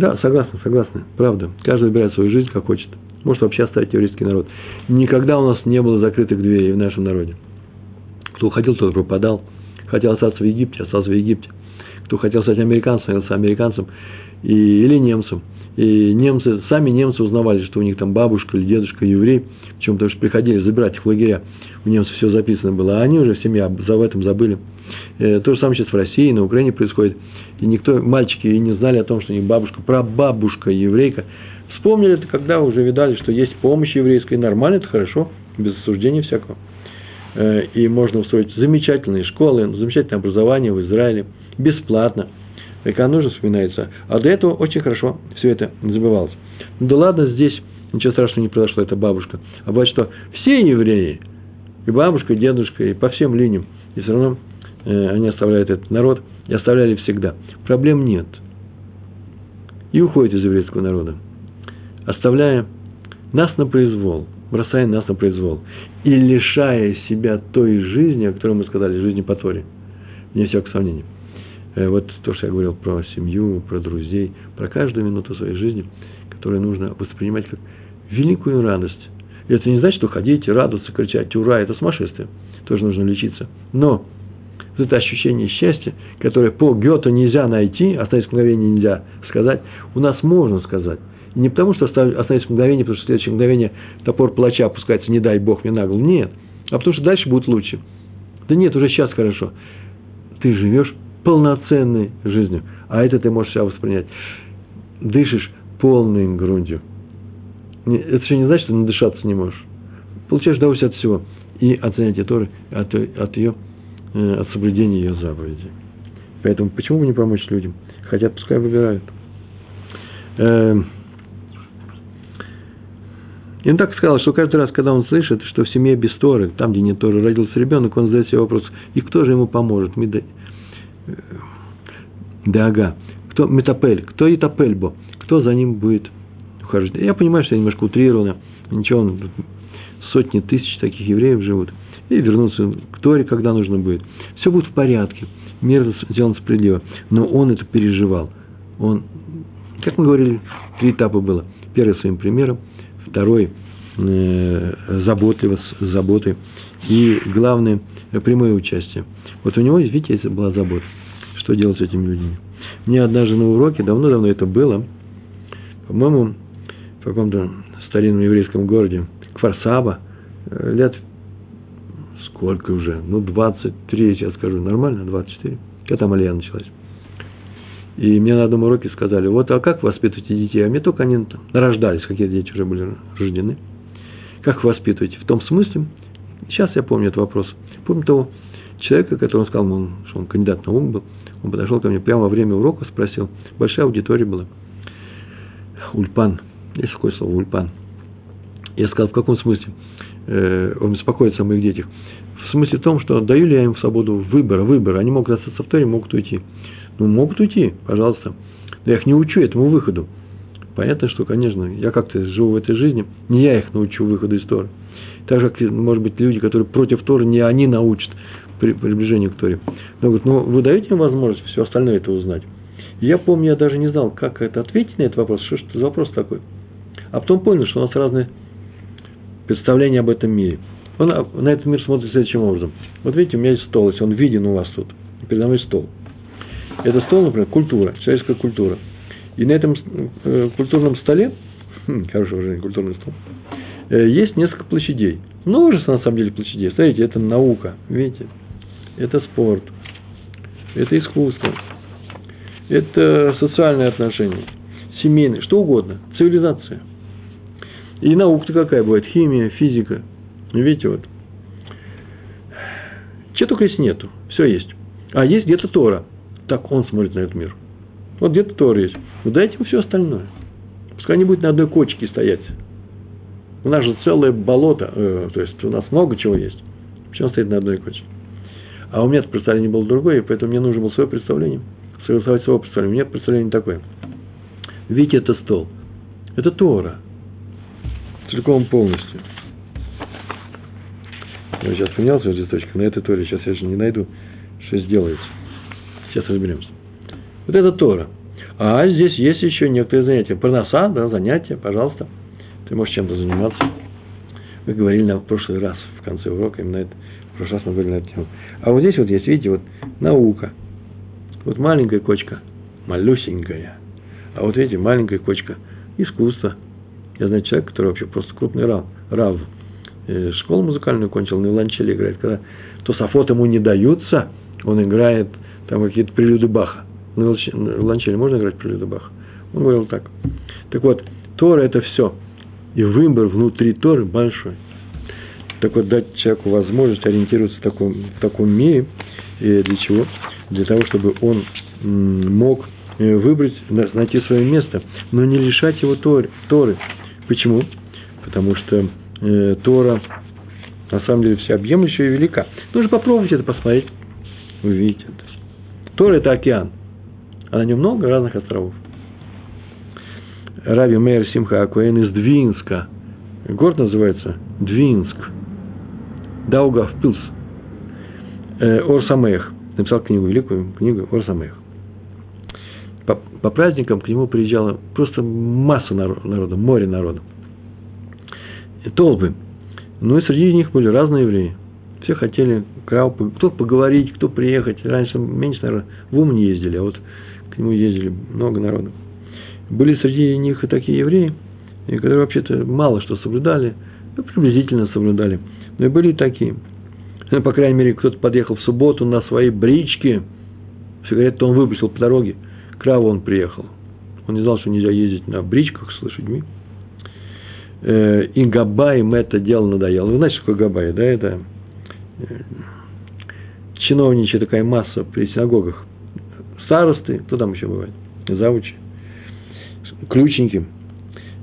Speaker 1: Да, согласна, согласна, правда. Каждый выбирает свою жизнь, как хочет. Может вообще оставить еврейский народ. Никогда у нас не было закрытых дверей в нашем народе. Кто уходил, тот пропадал. Хотел остаться в Египте, остался в Египте. Кто хотел стать американцем, остался американцем и, или немцем. И немцы, сами немцы узнавали, что у них там бабушка или дедушка еврей, причем потому что приходили забирать их в лагеря. У немцев все записано было, а они уже в семье об этом забыли. Э, то же самое сейчас в России, на Украине происходит. И никто, мальчики, и не знали о том, что у них бабушка, прабабушка еврейка. Вспомнили это, когда уже видали, что есть помощь еврейская, и нормально, это хорошо, без осуждения всякого. Э, и можно устроить замечательные школы, замечательное образование в Израиле, бесплатно. Когда нужно, вспоминается. А до этого очень хорошо все это забывалось. Ну да ладно, здесь ничего страшного не произошло, это бабушка. А бывает, что все евреи, и бабушка, и дедушка, и по всем линиям, и все равно э, они оставляют этот народ, и оставляли всегда. Проблем нет. И уходят из еврейского народа, оставляя нас на произвол, бросая нас на произвол и лишая себя той жизни, о которой мы сказали, жизни по Торе. Не всякого сомнения. Э, вот то, что я говорил про семью, про друзей, про каждую минуту своей жизни, которую нужно воспринимать как великую радость. И это не значит, что ходить, радоваться, кричать «Ура!» – это сумасшествие. Тоже нужно лечиться. Но вот это ощущение счастья, которое по Гёте нельзя найти, остановить мгновение нельзя сказать, у нас можно сказать. Не потому, что остановить мгновение, потому что в следующее мгновение топор плача опускается, не дай Бог мне на голову. Нет. А потому что дальше будет лучше. Да нет, уже сейчас хорошо. Ты живешь полноценной жизнью. А это ты можешь себя воспринять. Дышишь полной грудью. Это еще не значит, что надышаться не можешь. Получаешь удовольствие от всего. И от занятия Торы, от, от ее, от соблюдения ее заповедей. Поэтому почему бы не помочь людям? Хотят, пускай выбирают. Эм, и он так сказал, что каждый раз, когда он слышит, что в семье без Торы, там, где нет Торы, родился ребенок, он задает себе вопрос, и кто же ему поможет? Дага. Кто метапель? Кто итапельбо? Кто за ним будет ухаживать? Я понимаю, что я немножко утрировано. Ничего, сотни тысяч таких евреев живут. И вернуться к Торе, когда нужно будет. Все будет в порядке. Мир сделан справедливо. Но он это переживал. Он, как мы говорили, три этапа было. Первый своим примером, второй э, заботливо, с заботой. И главное, прямое участие. Вот у него, видите, была забота что делать с этими людьми. Мне однажды на уроке, давно-давно это было, по-моему, в каком-то старинном еврейском городе, Кварсаба, э, лет сколько уже, ну, 23, я скажу, нормально, 24, когда там Алия началась. И мне на одном уроке сказали, вот, а как воспитываете детей? А мне только они там рождались, какие дети уже были рождены. Как воспитываете? В том смысле, сейчас я помню этот вопрос, помню того человека, который он сказал, что он кандидат наук был, он подошел ко мне прямо во время урока, спросил. Большая аудитория была. Ульпан. Есть такое слово ульпан. Я сказал, в каком смысле? Э, он беспокоится о моих детях. В смысле том, что даю ли я им свободу выбора, выбора. Они могут остаться в Торе, могут уйти. Ну, могут уйти, пожалуйста. Но я их не учу этому выходу. Понятно, что, конечно, я как-то живу в этой жизни, не я их научу выходу из Торы. Так же, как, может быть, люди, которые против Торы, не они научат при приближению к Торе. Но говорит, ну вы даете им возможность все остальное это узнать. я помню, я даже не знал, как это ответить на этот вопрос, что это за вопрос такой. А потом понял, что у нас разные представления об этом мире. Он на этот мир смотрит следующим образом. Вот видите, у меня есть стол, если он виден у вас тут. Передо мной стол. Это стол, например, культура, человеческая культура. И на этом э, культурном столе, хм, хороший уже культурный стол, э, есть несколько площадей. Множество, на самом деле, площадей. Смотрите, это наука, видите? это спорт, это искусство, это социальные отношения, семейные, что угодно, цивилизация. И наука-то какая бывает, химия, физика. Видите, вот. Чего только есть нету, все есть. А есть где-то Тора. Так он смотрит на этот мир. Вот где-то Тора есть. Ну, дайте ему все остальное. Пускай не будет на одной кочке стоять. У нас же целое болото, э, то есть у нас много чего есть. Почему он стоит на одной кочке? А у меня представление было другое, поэтому мне нужно было свое представление. Согласовать свое представление. У меня представление такое. Видите, это стол. Это Тора. Целиком полностью. Я сейчас поменял свой листочек. На этой Торе сейчас я же не найду, что сделается. Сейчас разберемся. Вот это Тора. А здесь есть еще некоторые занятия. Парноса, да, занятия, пожалуйста. Ты можешь чем-то заниматься. Мы говорили на прошлый раз в конце урока именно это прошлый раз мы говорили на эту тему. А вот здесь вот есть, видите, вот наука. Вот маленькая кочка, малюсенькая. А вот видите, маленькая кочка искусство. Я знаю человека, который вообще просто крупный рав. рав. Э, школу музыкальную кончил, на виолончели играет. Когда тософот ему не даются, он играет там какие-то прелюды Баха. На виолончели можно играть прелюды Баха? Он говорил так. Так вот, Тора – это все. И выбор внутри Торы большой. Так вот, дать человеку возможность ориентироваться в таком, в таком мире. И для чего? Для того, чтобы он мог э, выбрать, найти свое место, но не лишать его Торы. Торы. Почему? Потому что э, Тора на самом деле всеобъемлющая и велика. Нужно попробовать это посмотреть, увидеть это. Тора – это океан, а на нем много разных островов. Раби Мейер Симха Акуэн из Двинска. Город называется Двинск. Даугавпилс. Э, Орсамех. Написал книгу, великую книгу Орсамех по, по праздникам к нему приезжала просто масса народа, море народа. Толпы. Ну и среди них были разные евреи. Все хотели кто поговорить, кто приехать. Раньше меньше, наверное, в Ум не ездили, а вот к нему ездили много народу. Были среди них и такие евреи, которые вообще-то мало что соблюдали, ну, приблизительно соблюдали. Но и были и такие. Ну, по крайней мере, кто-то подъехал в субботу на своей бричке, сигарету он выпустил по дороге – к он приехал. Он не знал, что нельзя ездить на бричках с лошадьми. Э, и Габаем это дело надоело. Вы знаете, что такое Габай, да? Это э, чиновничья такая масса при синагогах. Старосты, кто там еще бывает? Завучи, ключники.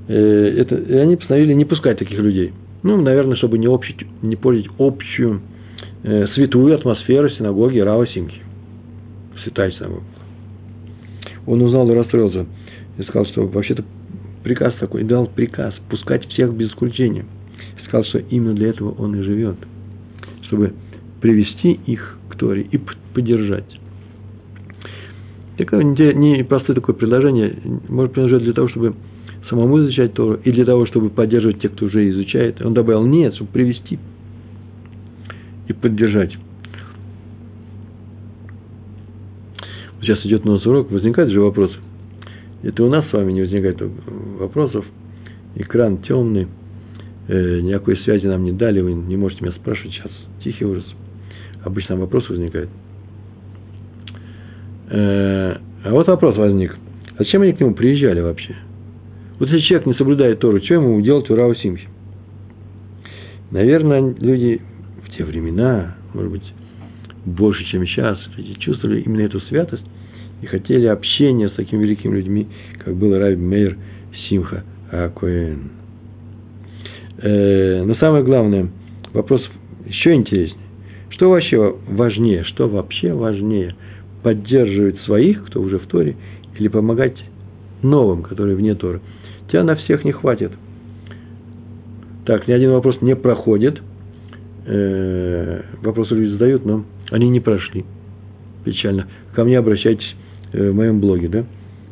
Speaker 1: Э, это, и они постановили не пускать таких людей. Ну, наверное, чтобы не, общить, не портить общую святую атмосферу синагоги Рава Симки. Святая синагога он узнал и расстроился. И сказал, что вообще-то приказ такой, дал приказ пускать всех без исключения. Сказал, что именно для этого он и живет, чтобы привести их к Торе и поддержать. Такое не простое такое предложение, может принадлежать для того, чтобы самому изучать Тору, и для того, чтобы поддерживать тех, кто уже изучает. Он добавил нет, чтобы привести и поддержать. сейчас идет у нас урок, возникает же вопрос. Это у нас с вами не возникает вопросов. Экран темный, э, никакой связи нам не дали, вы не можете меня спрашивать сейчас. Тихий ужас. Обычно вопрос возникает. Э, а вот вопрос возник. А зачем они к нему приезжали вообще? Вот если человек не соблюдает Тору, что ему делать у Рау Симхи? Наверное, люди в те времена, может быть, больше, чем сейчас, люди чувствовали именно эту святость, и хотели общения с такими великими людьми, как был Раби Мейер Симха Акуэн. Э, но самое главное, вопрос еще интереснее. Что вообще важнее, что вообще важнее, поддерживать своих, кто уже в Торе, или помогать новым, которые вне Торы? Тебя на всех не хватит. Так, ни один вопрос не проходит. Э, вопросы люди задают, но они не прошли. Печально. Ко мне обращайтесь в моем блоге, да,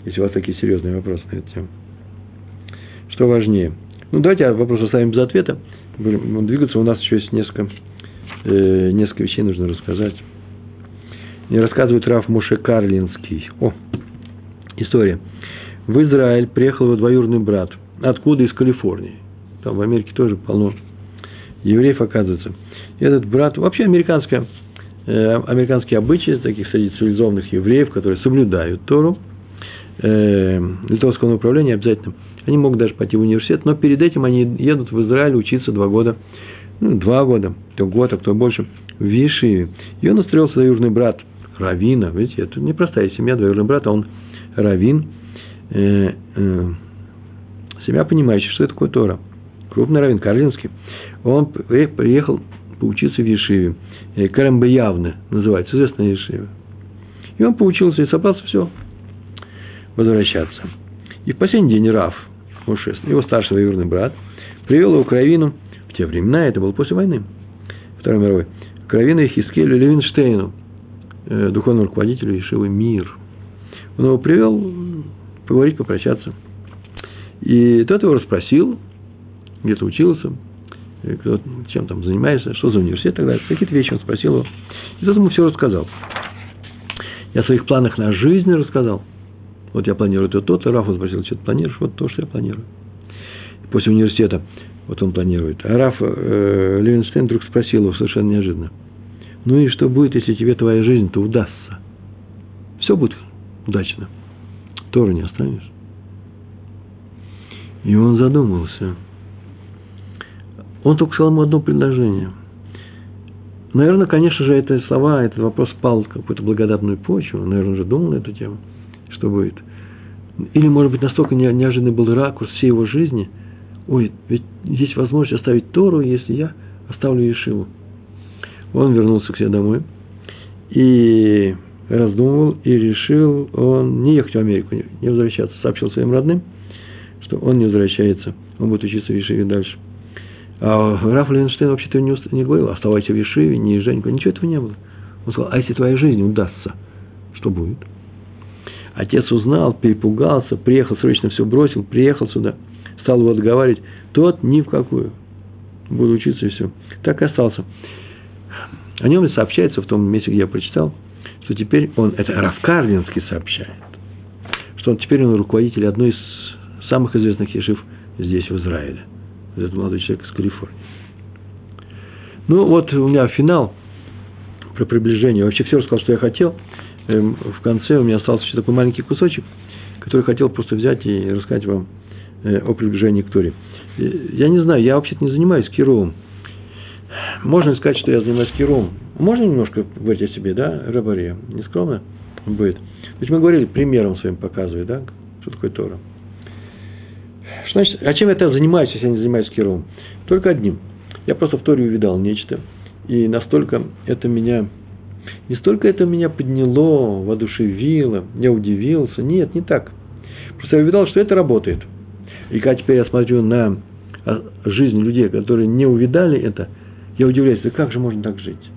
Speaker 1: если у вас такие серьезные вопросы на эту тему. Что важнее? Ну, давайте вопрос оставим без ответа. Будем двигаться. У нас еще есть несколько, э, несколько вещей нужно рассказать. Мне рассказывает Раф Моше Карлинский. О, история. В Израиль приехал его двоюродный брат. Откуда? Из Калифорнии. Там в Америке тоже полно евреев, оказывается. И этот брат, вообще американская Э, американские обычаи, таких среди цивилизованных евреев, которые соблюдают Тору, э, литовского направления обязательно. Они могут даже пойти в университет, но перед этим они едут в Израиль учиться два года, ну, два года, кто год, а кто больше, в Вишиве. И он устроился двоюродный брат Равина, видите, это непростая семья, двоюродный брат, а он Равин, э, э, семья понимающая, что это такое Тора. Крупный Равин, Карлинский. Он приехал поучиться в Ешиве. Карембе явно называется, известная Ешива. И он поучился и собрался все возвращаться. И в последний день Раф, его старший двоюродный брат, привел его к Равину, в те времена, это было после войны, Второй мировой, к Равину Хискелю Левинштейну, э, духовному руководителю Ешивы Мир. Он его привел поговорить, попрощаться. И тот его расспросил, где-то учился, кто, чем там занимаешься, что за университет и так далее. Какие-то вещи он спросил его. И тот ему все рассказал. Я о своих планах на жизнь рассказал. Вот я планирую то, то-то. Раф спросил, что ты планируешь? Вот то, что я планирую. После университета вот он планирует. А Раф э, Левинштейн вдруг спросил его совершенно неожиданно. Ну и что будет, если тебе твоя жизнь-то удастся? Все будет удачно. Тору не останешь. И он задумался. Он только сказал ему одно предложение. Наверное, конечно же, это слова, этот вопрос пал в какую-то благодатную почву. Наверное, он же думал на эту тему, что будет. Или, может быть, настолько неожиданный был ракурс всей его жизни. Ой, ведь есть возможность оставить Тору, если я оставлю Ешиву. Он вернулся к себе домой и раздумывал, и решил он не ехать в Америку, не возвращаться. Сообщил своим родным, что он не возвращается, он будет учиться в Ешиве дальше. А Раф Ленштейн вообще-то не, не говорил, оставайся в Ешиве, не езжай никуда. Ничего этого не было. Он сказал, а если твоя жизнь удастся, что будет? Отец узнал, перепугался, приехал, срочно все бросил, приехал сюда, стал его отговаривать. Тот ни в какую. Буду учиться и все. Так и остался. О нем сообщается в том месте, где я прочитал, что теперь он, это Раф Карлинский сообщает, что он теперь он руководитель одной из самых известных ешив здесь, в Израиле. Этот молодой человек из Калифорнии. Ну, вот у меня финал про приближение. Вообще все рассказал, что я хотел. Эм, в конце у меня остался еще такой маленький кусочек, который хотел просто взять и рассказать вам э, о приближении к Торе. Э, я не знаю, я вообще-то не занимаюсь Кировым. Можно сказать, что я занимаюсь Кировым. Можно немножко говорить о себе, да, Рабаре? Не скромно будет. То есть мы говорили, примером своим показывая, да, что такое Тора. Значит, а чем я тогда занимаюсь, если я не занимаюсь Кировым? Только одним. Я просто в Торе увидал нечто, и настолько это меня, не столько это меня подняло, воодушевило, я удивился. Нет, не так. Просто я увидал, что это работает. И когда теперь я смотрю на а, жизнь людей, которые не увидали это, я удивляюсь, да как же можно так жить?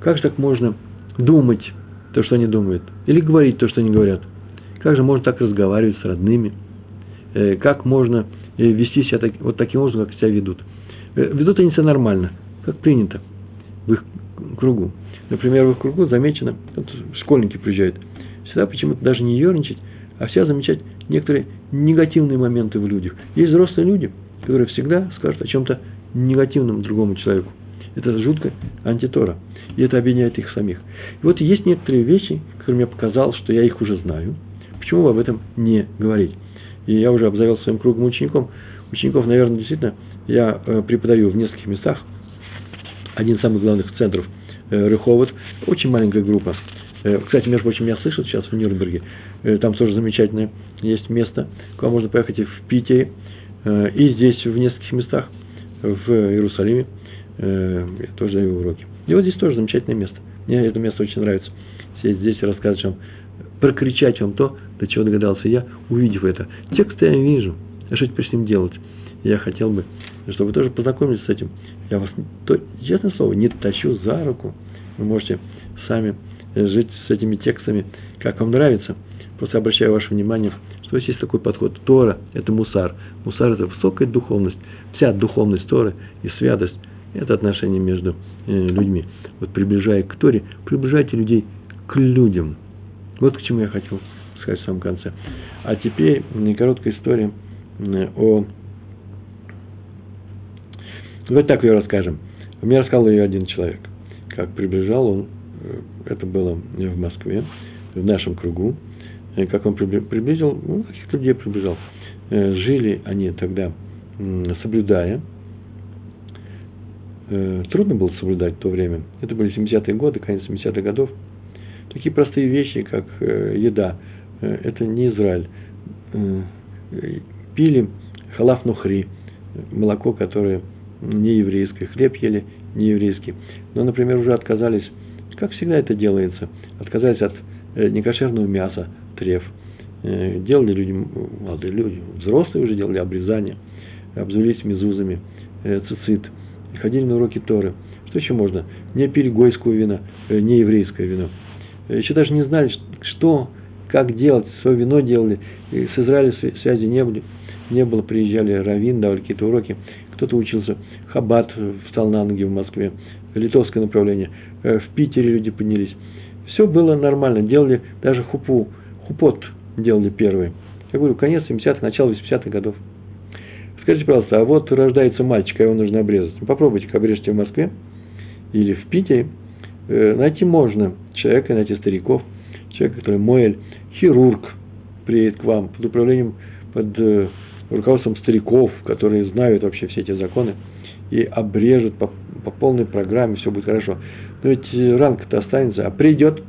Speaker 1: Как же так можно думать то, что они думают? Или говорить то, что они говорят? Как же можно так разговаривать с родными? Э, как можно э, вести себя так, вот таким образом, как себя ведут? Э, ведут они себя нормально, как принято в их кругу. Например, в их кругу замечено, вот школьники приезжают, всегда почему-то даже не ерничать, а всегда замечать некоторые негативные моменты в людях. Есть взрослые люди, которые всегда скажут о чем-то негативном другому человеку. Это жутко антитора. И это объединяет их самих. И вот есть некоторые вещи, которые мне показалось, что я их уже знаю. Почему бы об этом не говорить? И я уже обзавел своим кругом учеников. Учеников, наверное, действительно, я э, преподаю в нескольких местах. Один из самых главных центров э, Рыховод. Очень маленькая группа. Э, кстати, между прочим, я слышал сейчас в Нюрнберге. Там тоже замечательное есть место, куда можно поехать и в Питере, и здесь в нескольких местах – в Иерусалиме. Я тоже даю уроки. И вот здесь тоже замечательное место. Мне это место очень нравится. Сесть здесь рассказывать вам, прокричать вам то, до чего догадался я, увидев это. Текст я вижу. А что теперь с ним делать? Я хотел бы, чтобы вы тоже познакомились с этим. Я вас, то, честное слово, не тащу за руку. Вы можете сами жить с этими текстами, как вам нравится. Просто обращаю ваше внимание, что есть такой подход. Тора – это мусар. Мусар – это высокая духовность вся духовность Торы и святость – это отношение между э, людьми. Вот приближая к Торе, приближайте людей к людям. Вот к чему я хотел сказать в самом конце. А теперь короткая история э, о... Вот так ее расскажем. Мне рассказал ее один человек. Как приближал он, э, это было в Москве, в нашем кругу, как он приблизил, ну, каких людей приближал. Жили они тогда соблюдая, э, трудно было соблюдать в то время. Это были 70-е годы, конец 70-х годов. Такие простые вещи, как э, еда. Э, это не Израиль. Пили халаф нухри, молоко, которое не еврейское, хлеб ели не еврейский. Но, например, уже отказались, как всегда это делается, отказались от некошерного мяса, треф. Делали люди, молодые люди, взрослые уже делали обрезание – обзавелись мезузами, э, цицит, ходили на уроки Торы. Что еще можно? Не пили гойскую вино, э, не еврейское вино. Э, еще даже не знали, что, как делать, свое вино делали. И с Израилем связи не было. Не было, приезжали раввин, давали какие-то уроки. Кто-то учился. Хаббат встал на ноги в Москве. Литовское направление. В Питере люди поднялись. Все было нормально. Делали даже хупу, хупот делали первые. Я говорю, конец 70-х, начало 80-х годов. Скажите, пожалуйста, а вот рождается мальчик, а его нужно обрезать. Попробуйте, обрежьте в Москве или в Питере. Э, найти можно человека, найти стариков, человек, который моель, хирург, приедет к вам под управлением, под э, руководством стариков, которые знают вообще все эти законы, и обрежут по, по полной программе, все будет хорошо. Но ведь ранка-то останется, а придет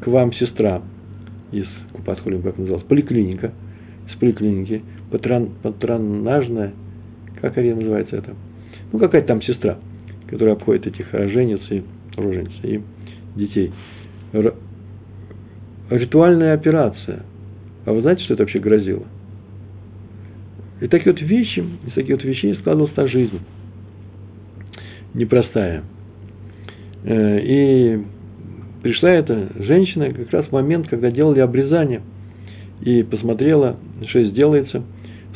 Speaker 1: к вам сестра из Купатхулим, как называлась, поликлиника, с поликлиники, патрон, патронажная, как она называется это? Ну, какая-то там сестра, которая обходит этих роженец и рожениц и детей. Ритуальная операция. А вы знаете, что это вообще грозило? И такие вот вещи, из таких вот вещей складывалась та жизнь. Непростая. Э, и пришла эта женщина как раз в момент, когда делали обрезание. И посмотрела, что сделается.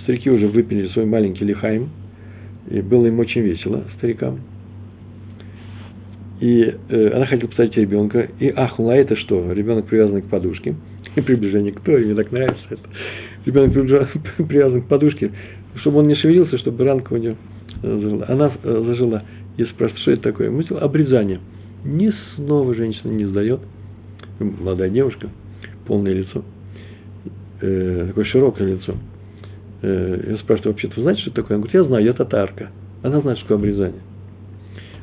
Speaker 1: Старики уже выпили свой маленький лихайм. И было им очень весело, старикам. И э, она хотела посадить ребенка. И ахнула, а это что? Ребенок привязан к подушке. И приближение к Торе, мне так нравится это. Ребенок привязан к подушке, чтобы он не шевелился, чтобы ранка у него э, зажила. Она э, зажила. И спрашивает, что это такое? Мы обрезание. Ни слова женщина не сдает. Молодая девушка, полное лицо, э, такое широкое лицо. Э, я спрашиваю, вообще, вы знаете, что это такое? Она говорит, я знаю, я татарка. Она знает, что такое обрезание.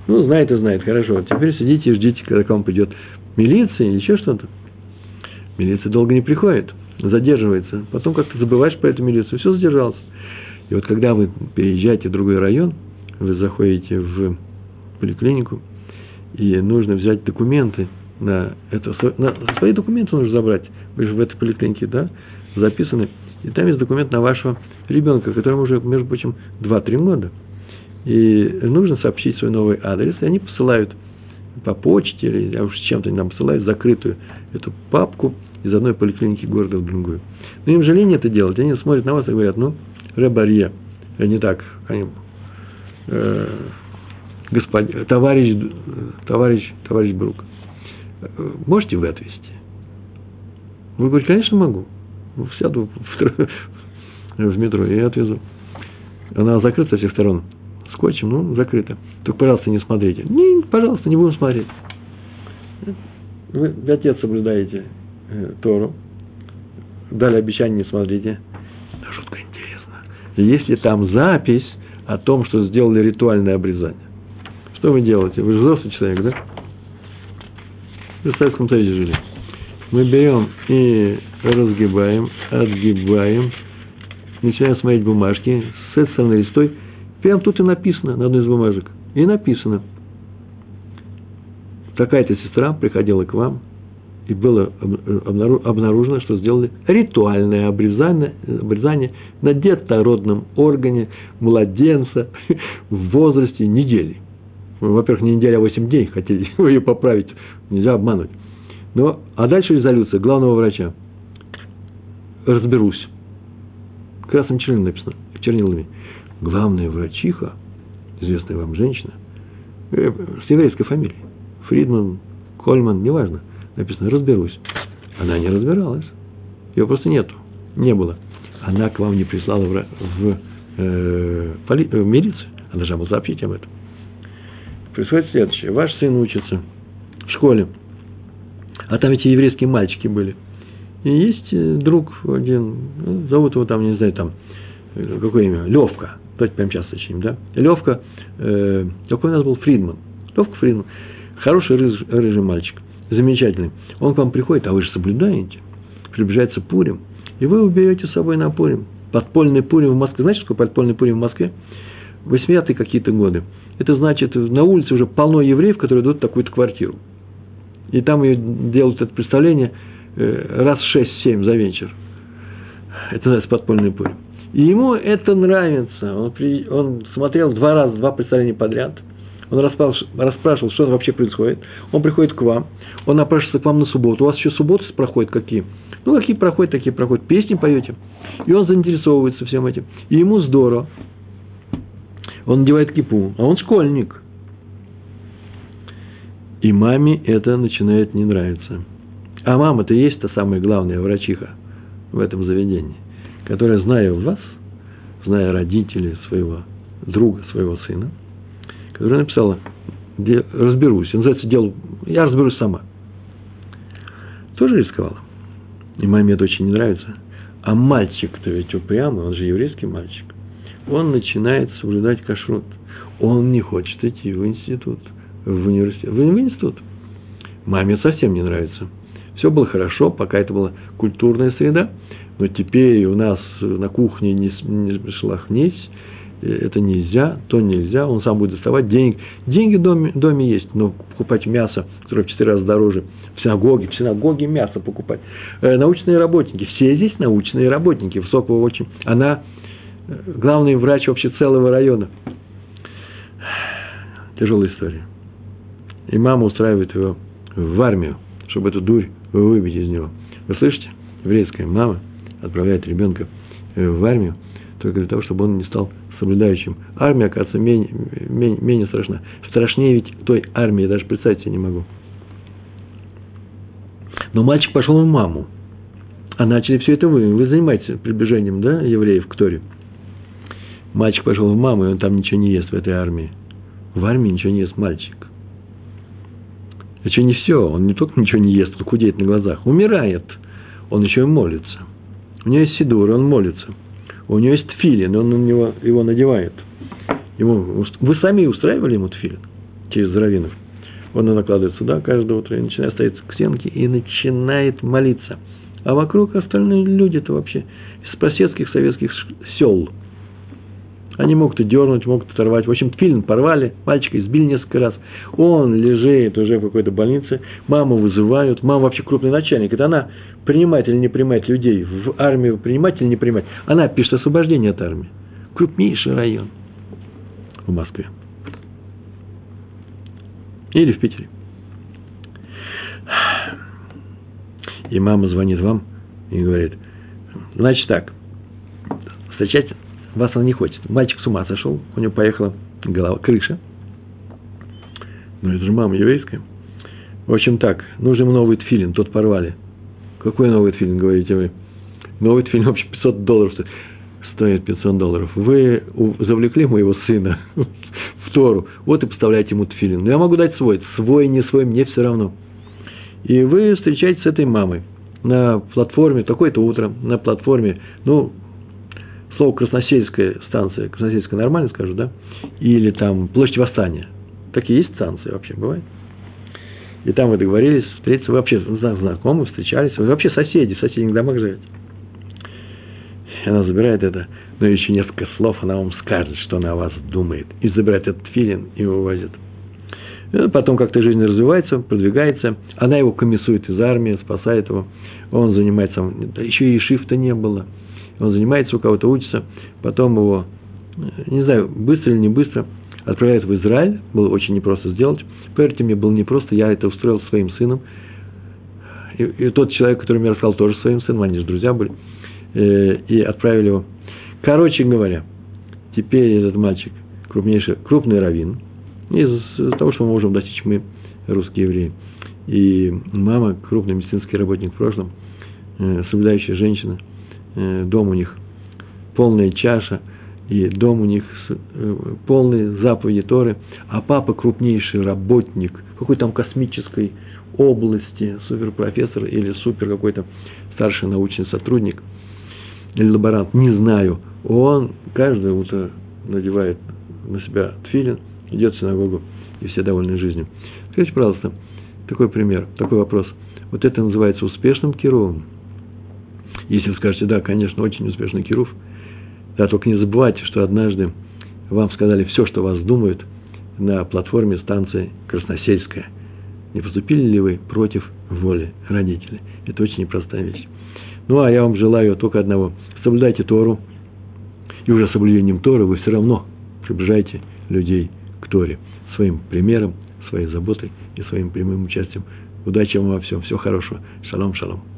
Speaker 1: Ну, знает и знает, хорошо. Теперь сидите и ждите, когда к вам придет милиция или еще что-то. Милиция долго не приходит, задерживается. Потом как-то забываешь про эту милицию, все задержалось. И вот когда вы переезжаете в другой район, вы заходите в поликлинику, и нужно взять документы на это, на, свои документы нужно забрать, вы же в этой поликлинике, да, записаны, и там есть документ на вашего ребенка, которому уже, между прочим, 2-3 года. И нужно сообщить свой новый адрес, и они посылают по почте, или а уж чем-то нам посылают закрытую эту папку из одной поликлиники города в другую. Но им же лень это делать, они смотрят на вас и говорят, ну, ребарье, не так, они, э, господин, товарищ, товарищ, товарищ Брук, можете вы отвезти? Вы говорите, конечно, могу. Сяду в, в метро и отвезу. Она закрыта со всех сторон скотчем, ну, закрыта. Только, пожалуйста, не смотрите. Не, пожалуйста, не будем смотреть. Вы отец соблюдаете э, Тору. Дали обещание, не смотрите. Это жутко интересно. Если там запись о том, что сделали ритуальное обрезание. Что вы делаете? Вы же взрослый человек, да? Вы в Советском Союзе жили. Мы берем и разгибаем, отгибаем, начинаем смотреть бумажки, с этой стороны листой, прям тут и написано на одной из бумажек. И написано. Такая-то сестра приходила к вам, и было обнаружено, что сделали ритуальное обрезание, обрезание на детородном органе младенца в возрасте недели во-первых, не неделя, а 8 дней, хотели ее поправить, нельзя обмануть. Но, а дальше резолюция главного врача. Разберусь. Красным чернилами написано, чернилами. Главная врачиха, известная вам женщина, э, с еврейской фамилией, Фридман, Кольман, неважно, написано «разберусь». Она не разбиралась. Ее просто нету, не было. Она к вам не прислала в, в, э, поли, в милицию. Она должна была сообщить об этом происходит следующее. Ваш сын учится в школе, а там эти еврейские мальчики были. И есть э, друг один, зовут его там, не знаю, там, э, какое имя, Левка, давайте прямо сейчас сочиним, да? Левка, э, какой у нас был Фридман, Левка Фридман, хороший рыж, рыжий мальчик, замечательный. Он к вам приходит, а вы же соблюдаете, приближается Пурим, и вы уберете с собой на Пурим. Подпольный Пурим в Москве. Знаете, что такое подпольный Пурим в Москве? 80-е какие-то годы это значит, на улице уже полно евреев, которые дают такую-то квартиру. И там ее делают это представление э, раз шесть-семь за вечер. Это называется подпольный пыль. И ему это нравится. Он, при, он смотрел два раза, два представления подряд. Он расспрашивал, что вообще происходит. Он приходит к вам. Он напрашивается к вам на субботу. У вас еще субботы проходят какие? Ну, какие проходят, такие проходят. Песни поете. И он заинтересовывается всем этим. И ему здорово он надевает кипу, а он школьник. И маме это начинает не нравиться. А мама-то есть та самая главная врачиха. в этом заведении, которая, зная вас, зная родителей своего друга, своего сына, которая написала, разберусь, называется дело, я разберусь сама. Тоже рисковала. И маме это очень не нравится. А мальчик-то ведь упрямый, он же еврейский мальчик. Он начинает соблюдать кашрут. Он не хочет идти в институт, в университет, в институт. Маме совсем не нравится. Все было хорошо, пока это была культурная среда, но теперь у нас на кухне не, не шлахнись, это нельзя, то нельзя, он сам будет доставать денег. Деньги в доме, доме есть, но покупать мясо, которое в четыре раза дороже, в синагоге, в синагоге мясо покупать. Э, научные работники, все здесь научные работники, высокого очень. Она э, главный врач вообще целого района. Тяжелая история. И мама устраивает его в армию, чтобы эту дурь выбить из него. Вы слышите? Еврейская мама отправляет ребенка э, в армию только для того, чтобы он не стал соблюдающим. Армия, оказывается, менее, менее, менее страшна. Страшнее ведь той армии, я даже представить себе не могу. Но мальчик пошел в маму. А начали все это вы. Вы занимаетесь приближением да, евреев к Торе. Мальчик пошел в маму, и он там ничего не ест в этой армии. В армии ничего не ест мальчик. Это не все. Он не только ничего не ест, он худеет на глазах. Умирает. Он еще и молится. У него есть сидур, он молится. У него есть тфилин, он на него, его надевает. Ему, вы сами устраивали ему тфилин через раввинов. Он накладывает сюда каждое утро и начинает стоять к стенке и начинает молиться. А вокруг остальные люди-то вообще из соседских советских сел – они могут и дернуть, могут оторвать. В общем, фильм порвали, мальчика избили несколько раз. Он лежит уже в какой-то больнице, маму вызывают. Мама вообще крупный начальник. Это она принимает или не принимает людей в армию, принимать или не принимать. Она пишет освобождение от армии. Крупнейший район в Москве. Или в Питере. И мама звонит вам и говорит, значит так, встречать вас он не хочет. Мальчик с ума сошел, у него поехала голова, крыша. Ну, это же мама еврейская. В общем, так, нужен новый тфилин, тот порвали. Какой новый тфилин, говорите вы? Новый тфилин вообще 500 долларов стоит. Стоит 500 долларов. Вы завлекли моего сына в Тору, вот и поставляете ему тфилин. Но я могу дать свой, свой, не свой, мне все равно. И вы встречаетесь с этой мамой на платформе, такое-то утро, на платформе, ну, слово Красносельская станция, Красносельская нормально скажу, да? Или там Площадь Восстания. Такие есть станции вообще, бывает? И там вы договорились встретиться, вы вообще знакомы, встречались, вы вообще соседи, в соседних домах живете. Она забирает это, но еще несколько слов она вам скажет, что она о вас думает. И забирает этот филин и увозит. И потом как-то жизнь развивается, продвигается. Она его комиссует из армии, спасает его. Он занимается, еще и шифта не было – он занимается, у кого-то учится, потом его, э, не знаю, быстро или не быстро, отправляют в Израиль, было очень непросто сделать. Поверьте мне, было непросто, я это устроил своим сыном. И, и тот человек, который мне рассказал, тоже своим сыном, они же друзья были, э, и отправили его. Короче говоря, теперь этот мальчик крупнейший, крупный раввин, из того, что мы можем достичь мы, русские евреи. И мама, крупный медицинский работник в прошлом, э, соблюдающая женщина – дом у них полная чаша, и дом у них э, полный заповеди Торы, а папа крупнейший работник какой там космической области, суперпрофессор или супер какой-то старший научный сотрудник или лаборант, не знаю, он каждое утро надевает на себя тфилин, идет в синагогу, и все довольны жизнью. Скажите, пожалуйста, такой пример, такой вопрос. Вот это называется успешным кировым – если вы скажете, да, конечно, очень успешный Кирув, да, только не забывайте, что однажды вам сказали все, что вас думают на платформе станции Красносельская. Не поступили ли вы против воли родителей? Это очень непростая вещь. Ну, а я вам желаю только одного. Соблюдайте Тору, и уже соблюдением Торы вы все равно приближаете людей к Торе своим примером, своей заботой и своим прямым участием. Удачи вам во всем. Всего хорошего. Шалом, шалом.